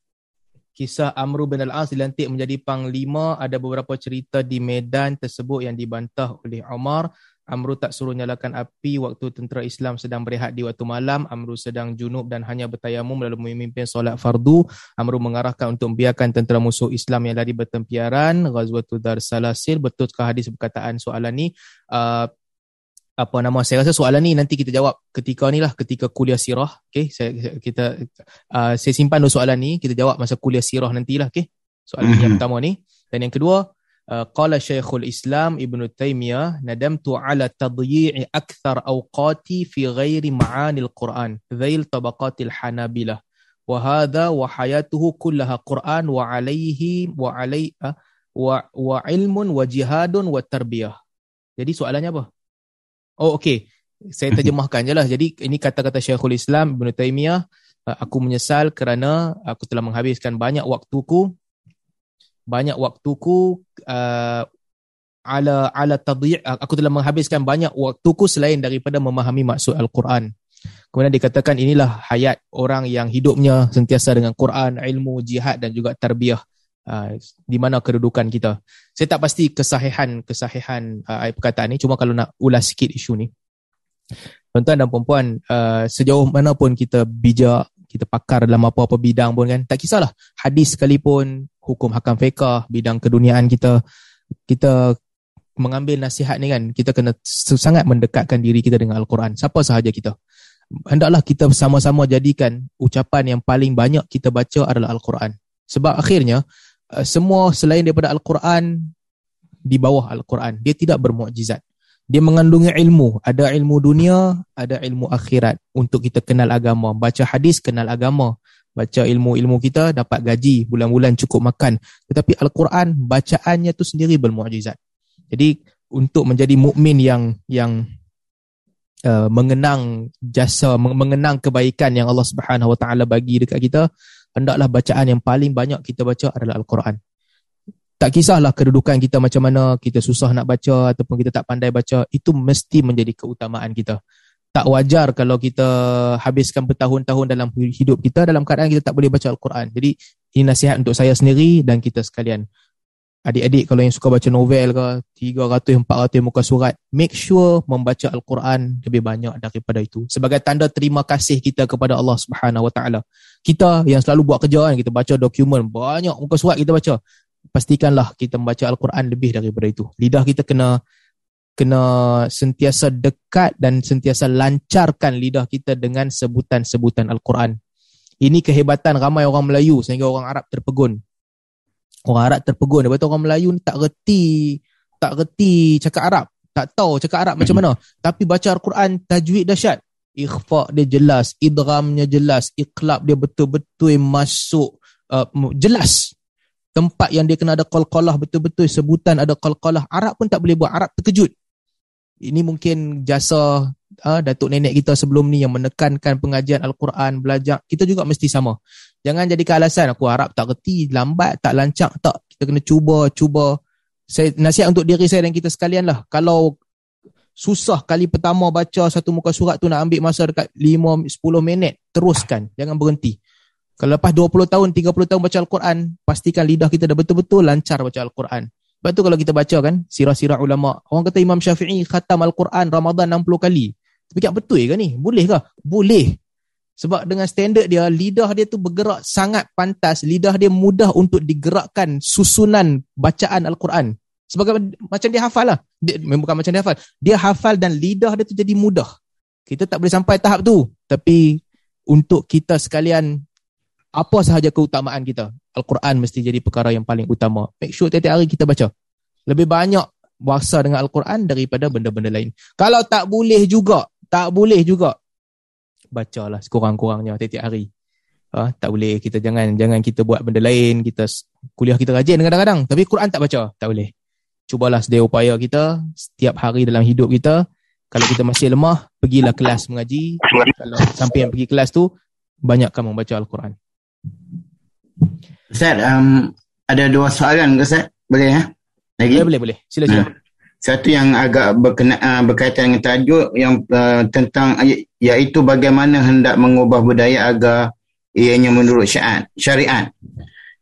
Kisah Amru bin Al-As dilantik menjadi panglima. Ada beberapa cerita di medan tersebut yang dibantah oleh Umar. Amru tak suruh nyalakan api waktu tentera Islam sedang berehat di waktu malam. Amru sedang junub dan hanya bertayamum lalu memimpin solat fardu. Amru mengarahkan untuk membiarkan tentera musuh Islam yang lari bertempiaran. Ghazwatul Dar Salasil. Betulkah hadis perkataan soalan ni? Uh, apa nama saya rasa soalan ni nanti kita jawab ketika ni lah ketika kuliah sirah okey? Saya, kita uh, saya simpan dua soalan ni kita jawab masa kuliah sirah nantilah okey? Soalan mm-hmm. yang mhm. pertama ni. Dan yang kedua uh, qala syaikhul islam ibnu taimiyah nadamtu ala tadyi'i akthar awqati fi ghairi ma'anil quran dhail tabaqatil hanabilah. Wa hadha wa hayatuhu kullaha quran wa alayhi wa alai uh, wa wa ilmun wa jihadun wa tarbiyah. Jadi soalannya apa? Oh okey, saya terjemahkan je lah. Jadi ini kata-kata Syekhul Islam Ibn Taymiyah. Aku menyesal kerana aku telah menghabiskan banyak waktuku banyak waktuku uh, ala ala tadhi' aku telah menghabiskan banyak waktuku selain daripada memahami maksud al-Quran. Kemudian dikatakan inilah hayat orang yang hidupnya sentiasa dengan Quran, ilmu, jihad dan juga tarbiyah. Uh, di mana kedudukan kita. Saya tak pasti kesahihan kesahihan uh, perkataan ni cuma kalau nak ulas sikit isu ni. Tuan-tuan dan puan-puan, uh, sejauh mana pun kita bijak, kita pakar dalam apa-apa bidang pun kan, tak kisahlah. Hadis sekalipun, hukum hakam fiqah, bidang keduniaan kita, kita mengambil nasihat ni kan, kita kena sangat mendekatkan diri kita dengan Al-Quran. Siapa sahaja kita. Hendaklah kita sama-sama jadikan ucapan yang paling banyak kita baca adalah Al-Quran. Sebab akhirnya, eh, semua selain daripada Al-Quran, di bawah Al-Quran. Dia tidak bermukjizat. Dia mengandungi ilmu. Ada ilmu dunia, ada ilmu akhirat. Untuk kita kenal agama. Baca hadis, kenal agama baca ilmu-ilmu kita dapat gaji bulan-bulan cukup makan tetapi al-Quran bacaannya tu sendiri bermukjizat jadi untuk menjadi mukmin yang yang uh, mengenang jasa mengenang kebaikan yang Allah Subhanahu Wa Taala bagi dekat kita hendaklah bacaan yang paling banyak kita baca adalah al-Quran tak kisahlah kedudukan kita macam mana kita susah nak baca ataupun kita tak pandai baca itu mesti menjadi keutamaan kita tak wajar kalau kita habiskan bertahun-tahun dalam hidup kita dalam keadaan kita tak boleh baca Al-Quran. Jadi ini nasihat untuk saya sendiri dan kita sekalian. Adik-adik kalau yang suka baca novel ke 300 400 muka surat, make sure membaca Al-Quran lebih banyak daripada itu sebagai tanda terima kasih kita kepada Allah Subhanahu Wa Taala. Kita yang selalu buat kerja kan, kita baca dokumen, banyak muka surat kita baca. Pastikanlah kita membaca Al-Quran lebih daripada itu. Lidah kita kena kena sentiasa dekat dan sentiasa lancarkan lidah kita dengan sebutan-sebutan Al-Quran. Ini kehebatan ramai orang Melayu sehingga orang Arab terpegun. Orang Arab terpegun. Lepas tu orang Melayu ni tak reti, tak reti cakap Arab. Tak tahu cakap Arab macam mana. Tapi baca Al-Quran tajwid dahsyat. Ikhfa dia jelas, idramnya jelas, iqlab dia betul-betul masuk uh, jelas. Tempat yang dia kena ada qalqalah betul-betul sebutan ada qalqalah. Arab pun tak boleh buat. Arab terkejut ini mungkin jasa uh, datuk nenek kita sebelum ni yang menekankan pengajian Al-Quran, belajar. Kita juga mesti sama. Jangan jadi alasan aku harap tak reti, lambat, tak lancak, tak. Kita kena cuba, cuba. Saya nasihat untuk diri saya dan kita sekalian lah. Kalau susah kali pertama baca satu muka surat tu nak ambil masa dekat 5-10 minit, teruskan. Jangan berhenti. Kalau lepas 20 tahun, 30 tahun baca Al-Quran, pastikan lidah kita dah betul-betul lancar baca Al-Quran. Sebab tu kalau kita baca kan sirah-sirah ulama, orang kata Imam Syafi'i khatam Al-Quran Ramadan 60 kali. Tapi tak betul ke ni? Boleh ke? Boleh. Sebab dengan standard dia, lidah dia tu bergerak sangat pantas. Lidah dia mudah untuk digerakkan susunan bacaan Al-Quran. Sebagai macam dia hafal lah. Dia, bukan macam dia hafal. Dia hafal dan lidah dia tu jadi mudah. Kita tak boleh sampai tahap tu. Tapi untuk kita sekalian, apa sahaja keutamaan kita. Al-Quran mesti jadi perkara yang paling utama. Make sure tiap-tiap hari kita baca. Lebih banyak bahasa dengan Al-Quran daripada benda-benda lain. Kalau tak boleh juga, tak boleh juga, bacalah sekurang-kurangnya tiap-tiap hari. Ha, tak boleh kita jangan jangan kita buat benda lain, kita kuliah kita rajin kadang-kadang tapi Quran tak baca, tak boleh. Cubalah sedia upaya kita setiap hari dalam hidup kita. Kalau kita masih lemah, pergilah kelas mengaji. Kalau sampai yang pergi kelas tu, banyakkan membaca Al-Quran. Ustaz, um, ada dua soalan ke Ustaz? Boleh ya? Lagi? Boleh, boleh. boleh. Sila, sila. Hmm. Satu yang agak berkena, uh, berkaitan dengan tajuk yang uh, tentang iaitu bagaimana hendak mengubah budaya agar ianya menurut syariat. syariat.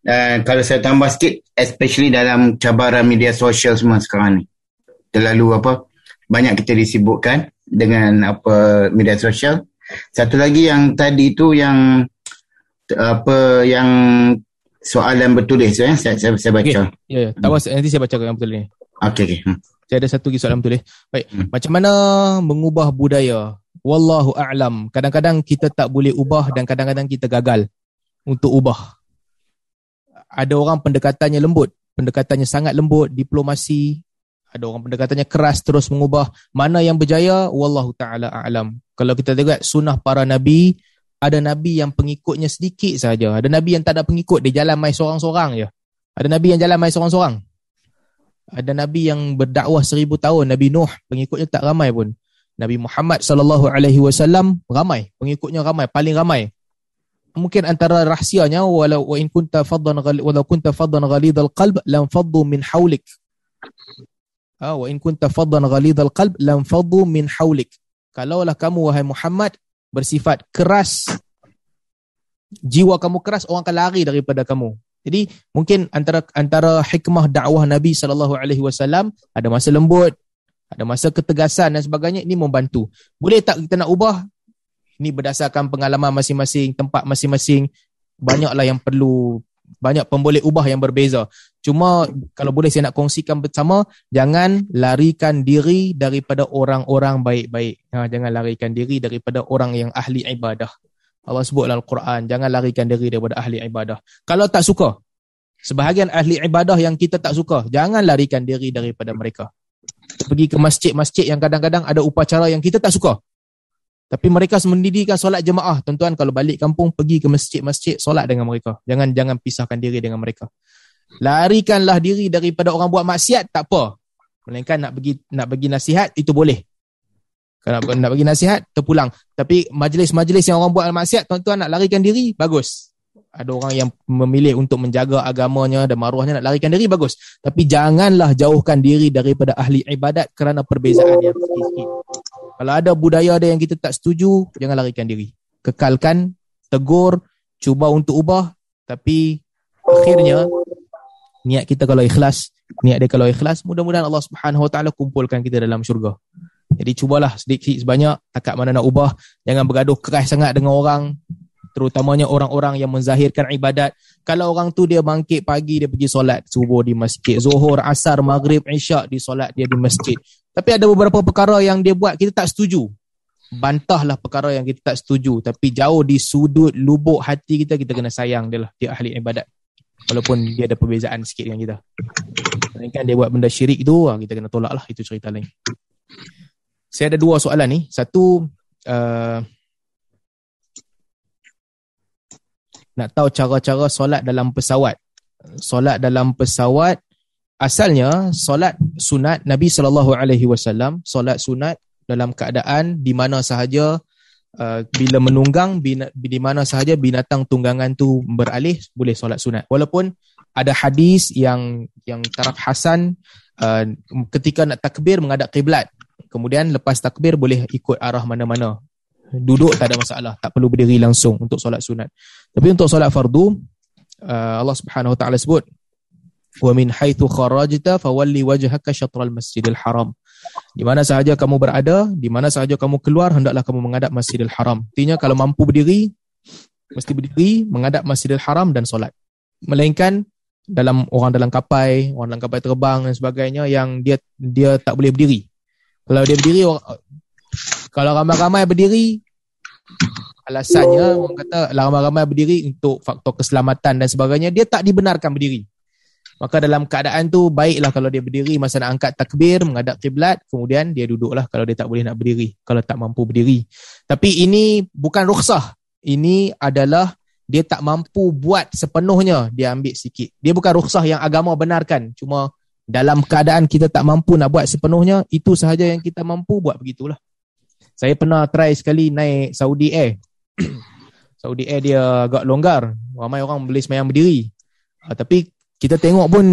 Dan kalau saya tambah sikit, especially dalam cabaran media sosial semua sekarang ni. Terlalu apa, banyak kita disibukkan dengan apa media sosial. Satu lagi yang tadi tu yang apa yang soalan bertulis eh? saya, saya, saya baca. Ya, yeah, yeah. tak hmm. nanti saya baca yang betul ni. Okey, okey. Hmm. Saya ada satu lagi soalan betul eh. Baik, hmm. macam mana mengubah budaya? Wallahu a'lam. Kadang-kadang kita tak boleh ubah dan kadang-kadang kita gagal untuk ubah. Ada orang pendekatannya lembut, pendekatannya sangat lembut, diplomasi. Ada orang pendekatannya keras terus mengubah. Mana yang berjaya? Wallahu taala a'lam. Kalau kita tengok sunnah para nabi, ada nabi yang pengikutnya sedikit saja. Ada nabi yang tak ada pengikut, dia jalan mai seorang-seorang je. Ada nabi yang jalan mai seorang-seorang ada nabi yang berdakwah seribu tahun. Nabi nuh pengikutnya tak ramai pun. Nabi muhammad sallallahu alaihi wasallam ramai. Pengikutnya ramai paling ramai. Mungkin antara rahsianya walau wa in kunta faddan walau kunta faddan ghalidhal qalb lam faddu min hawlik. Ha wa in kunta faddan ghalidhal qalb lam faddu min hawlik. Kalaulah kamu wahai muhammad bersifat keras jiwa kamu keras orang akan lari daripada kamu jadi mungkin antara antara hikmah dakwah Nabi sallallahu alaihi wasallam ada masa lembut, ada masa ketegasan dan sebagainya ini membantu. Boleh tak kita nak ubah? Ini berdasarkan pengalaman masing-masing, tempat masing-masing. Banyaklah yang perlu banyak pemboleh ubah yang berbeza. Cuma kalau boleh saya nak kongsikan bersama, jangan larikan diri daripada orang-orang baik-baik. Ha, jangan larikan diri daripada orang yang ahli ibadah. Allah sebut dalam Al-Quran, jangan larikan diri daripada ahli ibadah. Kalau tak suka, sebahagian ahli ibadah yang kita tak suka, jangan larikan diri daripada mereka. Pergi ke masjid-masjid yang kadang-kadang ada upacara yang kita tak suka. Tapi mereka mendirikan solat jemaah. Tuan-tuan kalau balik kampung, pergi ke masjid-masjid, solat dengan mereka. Jangan jangan pisahkan diri dengan mereka. Larikanlah diri daripada orang buat maksiat, tak apa. Melainkan nak bagi nak bagi nasihat, itu boleh. Kalau nak, bagi nasihat, terpulang. Tapi majlis-majlis yang orang buat maksiat, tuan-tuan nak larikan diri, bagus. Ada orang yang memilih untuk menjaga agamanya dan maruahnya nak larikan diri, bagus. Tapi janganlah jauhkan diri daripada ahli ibadat kerana perbezaan yang sikit-sikit. Kalau ada budaya ada yang kita tak setuju, jangan larikan diri. Kekalkan, tegur, cuba untuk ubah. Tapi akhirnya, niat kita kalau ikhlas, niat dia kalau ikhlas, mudah-mudahan Allah Subhanahu Wa Taala kumpulkan kita dalam syurga. Jadi cubalah sedikit sebanyak takat mana nak ubah. Jangan bergaduh keras sangat dengan orang. Terutamanya orang-orang yang menzahirkan ibadat. Kalau orang tu dia bangkit pagi, dia pergi solat subuh di masjid. Zuhur, asar, maghrib, isyak di solat dia di masjid. Tapi ada beberapa perkara yang dia buat kita tak setuju. Bantahlah perkara yang kita tak setuju. Tapi jauh di sudut lubuk hati kita, kita kena sayang dia lah. Dia ahli ibadat. Walaupun dia ada perbezaan sikit dengan kita. Kan dia buat benda syirik tu, ah, kita kena tolak lah. Itu cerita lain saya ada dua soalan ni. Satu, uh, nak tahu cara-cara solat dalam pesawat. Solat dalam pesawat, asalnya solat sunat Nabi SAW, solat sunat dalam keadaan di mana sahaja uh, bila menunggang, di mana sahaja binatang tunggangan tu beralih, boleh solat sunat. Walaupun ada hadis yang yang taraf Hasan uh, ketika nak takbir menghadap kiblat Kemudian lepas takbir boleh ikut arah mana-mana. Duduk tak ada masalah, tak perlu berdiri langsung untuk solat sunat. Tapi untuk solat fardu, uh, Allah Subhanahu Wa Taala sebut, "Wa min haitsu kharajta fawalli wajhaka syatral masjidil haram." Di mana sahaja kamu berada, di mana sahaja kamu keluar, hendaklah kamu menghadap Masjidil Haram. Artinya kalau mampu berdiri, mesti berdiri, menghadap Masjidil Haram dan solat. Melainkan dalam orang dalam kapal, orang dalam kapal terbang dan sebagainya yang dia dia tak boleh berdiri. Kalau dia berdiri, kalau ramai-ramai berdiri, alasannya orang kata ramai-ramai berdiri untuk faktor keselamatan dan sebagainya, dia tak dibenarkan berdiri. Maka dalam keadaan tu baiklah kalau dia berdiri masa nak angkat takbir menghadap kiblat kemudian dia duduklah kalau dia tak boleh nak berdiri kalau tak mampu berdiri. Tapi ini bukan rukhsah. Ini adalah dia tak mampu buat sepenuhnya dia ambil sikit. Dia bukan rukhsah yang agama benarkan. Cuma dalam keadaan kita tak mampu nak buat sepenuhnya itu sahaja yang kita mampu buat begitulah. Saya pernah try sekali naik Saudi Air. Saudi Air dia agak longgar. Ramai orang boleh semayang berdiri. Uh, tapi kita tengok pun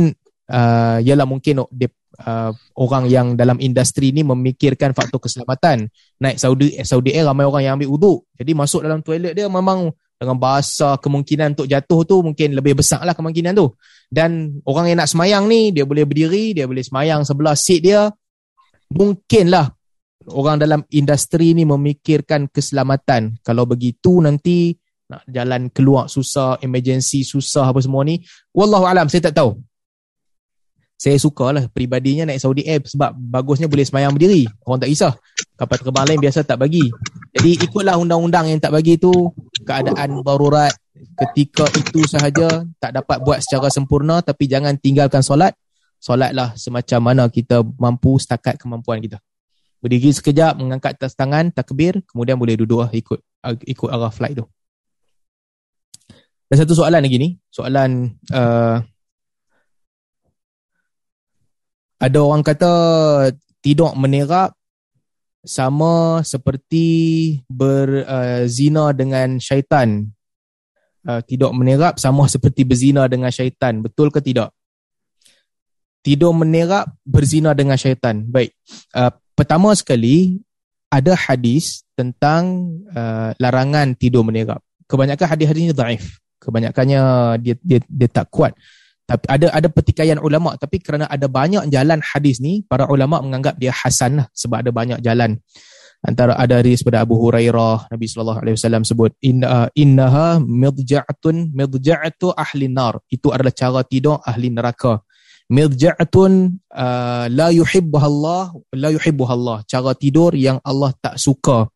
uh, ialah mungkin uh, orang yang dalam industri ni memikirkan faktor keselamatan. Naik Saudi Saudi Air ramai orang yang ambil uduk. Jadi masuk dalam toilet dia memang dengan bahasa kemungkinan untuk jatuh tu mungkin lebih besar lah kemungkinan tu. Dan orang yang nak semayang ni dia boleh berdiri, dia boleh semayang sebelah seat dia. Mungkinlah orang dalam industri ni memikirkan keselamatan. Kalau begitu nanti nak jalan keluar susah, emergency susah apa semua ni. Wallahu alam, saya tak tahu. Saya suka lah peribadinya naik Saudi Air sebab bagusnya boleh semayang berdiri. Orang tak kisah. Kapal terbang lain biasa tak bagi. Jadi ikutlah undang-undang yang tak bagi tu. Keadaan darurat ketika itu sahaja tak dapat buat secara sempurna tapi jangan tinggalkan solat. Solatlah semacam mana kita mampu setakat kemampuan kita. Berdiri sekejap, mengangkat atas tangan, takbir, kemudian boleh duduk lah ikut, ikut arah flight tu. Ada satu soalan lagi ni. Soalan uh, ada orang kata tidak menerap sama seperti berzina uh, dengan syaitan. Uh, tidak menerap sama seperti berzina dengan syaitan. Betul ke tidak? Tidak menerap berzina dengan syaitan. Baik. Uh, pertama sekali, ada hadis tentang uh, larangan tidur menerap. Kebanyakan hadis-hadis ini daif kebanyakannya dia dia dia tak kuat tapi ada ada pertikaian ulama tapi kerana ada banyak jalan hadis ni para ulama menganggap dia hasan lah sebab ada banyak jalan. Antara ada hadis pada Abu Hurairah Nabi sallallahu alaihi wasallam sebut inna innaha midja'atun midja'atu ahli nar. Itu adalah cara tidur ahli neraka. Midja'atun uh, la yuhibbuha Allah la yuhibbuha Allah. Cara tidur yang Allah tak suka.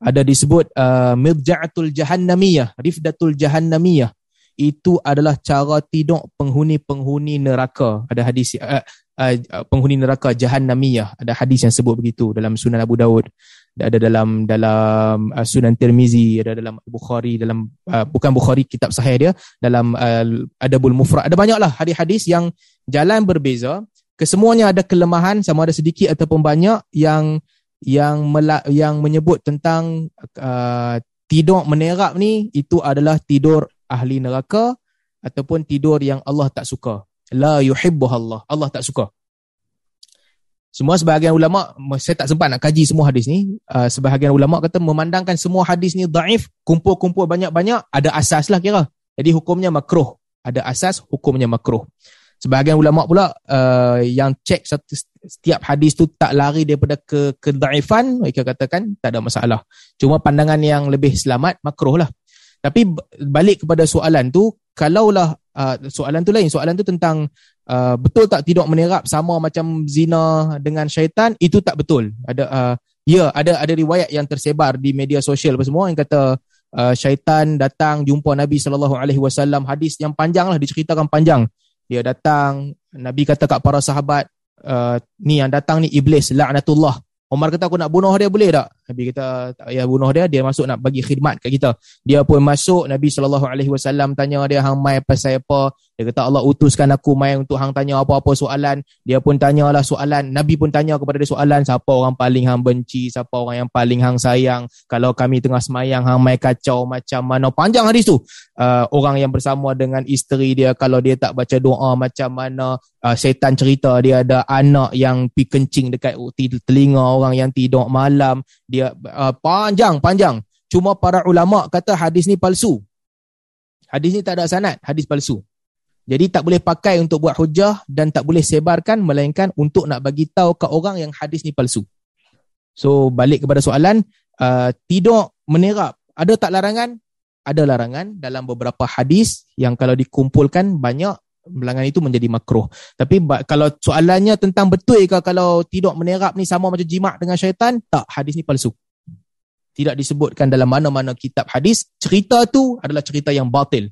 Ada disebut uh, mirja'atul jahannamiyah, rifdatul jahannamiyah. Itu adalah cara tidur penghuni-penghuni neraka. Ada hadis uh, uh, penghuni neraka jahannamiyah. Ada hadis yang sebut begitu dalam Sunan Abu Daud. Ada dalam dalam uh, Sunan Tirmizi, ada dalam Bukhari, dalam uh, bukan Bukhari kitab sahih dia, dalam uh, Adabul Mufrad. Ada banyaklah hadis-hadis yang jalan berbeza. Kesemuanya ada kelemahan sama ada sedikit ataupun banyak yang yang mela- yang menyebut tentang uh, tidur menerap ni itu adalah tidur ahli neraka ataupun tidur yang Allah tak suka. La yuhibbu Allah. Allah tak suka. Semua sebahagian ulama saya tak sempat nak kaji semua hadis ni. Uh, sebahagian ulama kata memandangkan semua hadis ni daif, kumpul-kumpul banyak-banyak ada asas lah kira. Jadi hukumnya makruh. Ada asas hukumnya makruh. Sebahagian ulama pula uh, yang cek satu, setiap hadis tu tak lari daripada ke kedaifan, mereka katakan tak ada masalah. Cuma pandangan yang lebih selamat makruh lah. Tapi balik kepada soalan tu, kalaulah uh, soalan tu lain, soalan tu tentang uh, betul tak tidak menerap sama macam zina dengan syaitan, itu tak betul. Ada uh, ya, ada ada riwayat yang tersebar di media sosial apa semua yang kata uh, syaitan datang jumpa Nabi sallallahu alaihi wasallam. Hadis yang panjang lah diceritakan panjang. Dia datang Nabi kata kat para sahabat uh, ni yang datang ni iblis laknatullah Umar kata aku nak bunuh dia boleh tak? Nabi kata tak payah bunuh dia, dia masuk nak bagi khidmat kat kita. Dia pun masuk, Nabi SAW tanya dia hang mai pasal apa? Dia kata Allah utuskan aku mai untuk hang tanya apa-apa soalan. Dia pun tanyalah soalan. Nabi pun tanya kepada dia soalan, siapa orang paling hang benci, siapa orang yang paling hang sayang. Kalau kami tengah semayang, hang mai kacau macam mana. Panjang hadis tu. Uh, orang yang bersama dengan isteri dia, kalau dia tak baca doa macam mana. Uh, setan cerita dia ada anak yang pi kencing dekat telinga orang yang tidur malam. Dia uh, panjang, panjang. Cuma para ulama kata hadis ni palsu. Hadis ni tak ada sanad, hadis palsu. Jadi tak boleh pakai untuk buat hujah dan tak boleh sebarkan melainkan untuk nak bagi tahu ke orang yang hadis ni palsu. So balik kepada soalan, uh, tidak menerap. Ada tak larangan? Ada larangan dalam beberapa hadis yang kalau dikumpulkan banyak Belangan itu menjadi makruh. Tapi kalau soalannya tentang betul ke kalau tidak menerap ni sama macam jimat dengan syaitan, tak, hadis ni palsu. Tidak disebutkan dalam mana-mana kitab hadis. Cerita tu adalah cerita yang batil.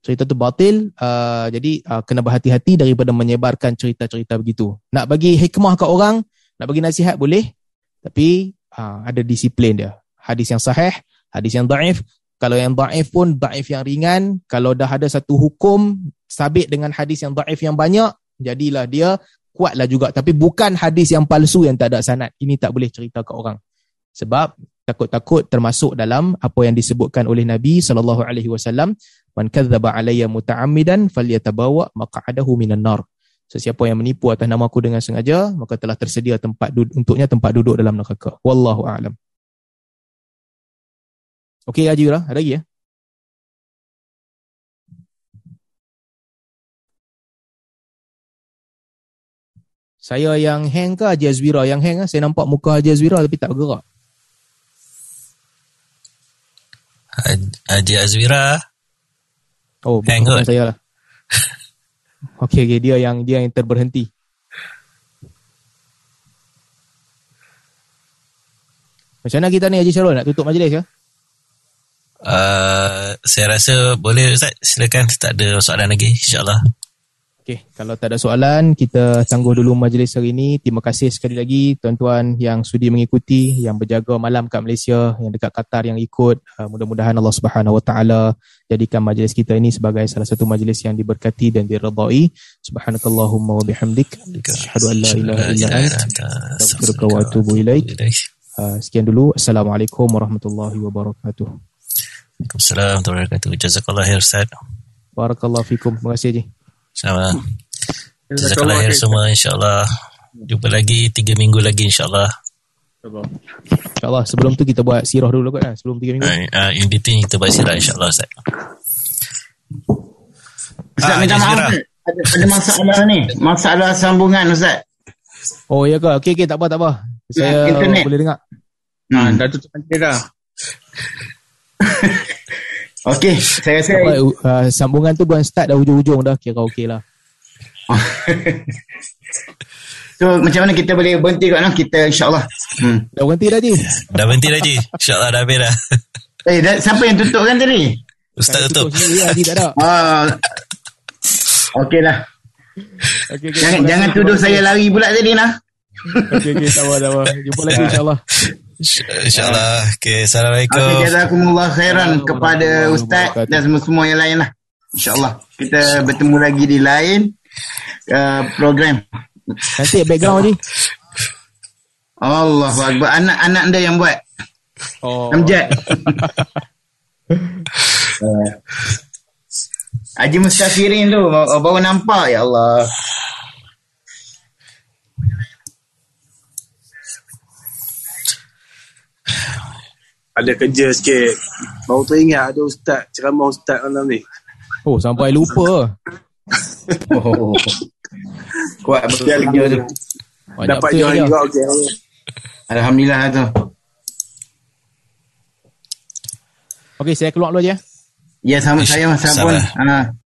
Cerita tu batil, uh, jadi uh, kena berhati-hati daripada menyebarkan cerita-cerita begitu. Nak bagi hikmah ke orang, nak bagi nasihat boleh, tapi uh, ada disiplin dia. Hadis yang sahih, hadis yang daif, kalau yang daif pun daif yang ringan, kalau dah ada satu hukum sabit dengan hadis yang daif yang banyak, jadilah dia kuatlah juga. Tapi bukan hadis yang palsu yang tak ada sanad. Ini tak boleh cerita ke orang. Sebab takut-takut termasuk dalam apa yang disebutkan oleh Nabi sallallahu alaihi wasallam, "Man kadzdzaba alayya muta'ammidan falyatabawa maq'adahu minan nar." Sesiapa yang menipu atas nama aku dengan sengaja, maka telah tersedia tempat untuknya tempat duduk dalam neraka. Wallahu a'lam. Okey Haji lah, ada lagi ya? Saya yang hang ke Haji Azwira yang hang Saya nampak muka Haji Azwira tapi tak bergerak. Haji Azwira. Oh, hang bukan saya lah. Okey, okay, dia yang dia yang terberhenti. Macam mana kita ni Haji Syarul nak tutup majlis ya? Uh, saya rasa boleh Ustaz silakan tak ada soalan lagi insyaallah. Okey, kalau tak ada soalan kita tangguh dulu majlis hari ini. Terima kasih sekali lagi tuan-tuan yang sudi mengikuti, yang berjaga malam kat Malaysia, yang dekat Qatar yang ikut. Uh, mudah-mudahan Allah Subhanahu Wa Taala jadikan majlis kita ini sebagai salah satu majlis yang diberkati dan diredai. Subhanakallahumma wa bihamdik asyhadu an la ilaha illa anta astaghfiruka wa atubu ilaik. Uh, sekian dulu. Assalamualaikum warahmatullahi wabarakatuh. Waalaikumsalam warahmatullahi wabarakatuh. Jazakallah khair Ustaz. Barakallahu fikum. Terima kasih Haji. Sama. Jazakallah khair semua insyaAllah. Jumpa lagi tiga minggu lagi insyaAllah. InsyaAllah sebelum tu kita buat sirah dulu kan sebelum tiga minggu. Uh, in between kita buat sirah insyaAllah Ustaz. Ustaz minta maaf ada, ada masalah ni. Masalah sambungan Ustaz. Oh ya ke? Okey okey tak apa tak apa. Saya ya, boleh dengar. Nah, hmm. dah tutup nanti dah. Okey, saya rasa Apa, uh, sambungan tu bukan start dah hujung-hujung dah kira okey lah. so macam mana kita boleh berhenti kat mana kita insya-Allah. Hmm. Dah berhenti dah Ji. Dah berhenti dah Ji. Insya-Allah dah habis dah. eh, dah, siapa yang tutup kan tadi? Ustaz tutup. tutup. Ya, tak ada. Ah. Okeylah. Okay, okay, jangan jangan tuduh saya lari pula tadi nah. okey okey, tak apa Jumpa lagi insya-Allah. InsyaAllah. Okay, Assalamualaikum. Okay, jazakumullah khairan kepada Ustaz dan semua-semua yang lain lah. InsyaAllah. Kita bertemu lagi di lain uh, program. Nanti background ni. Allah Akbar. Anak-anak anda yang buat. Oh. Amjad. Haji Mustafirin tu baru nampak ya Allah. Ada kerja sikit. Baru teringat ada ustaz, ceramah ustaz malam ni. Oh, sampai lupa. oh. Kuat betul kerja tu. Dapat jual juga, okey. Alhamdulillah tu. Okey, saya keluar dulu je. Ya, sama saya, sama pun. Ha.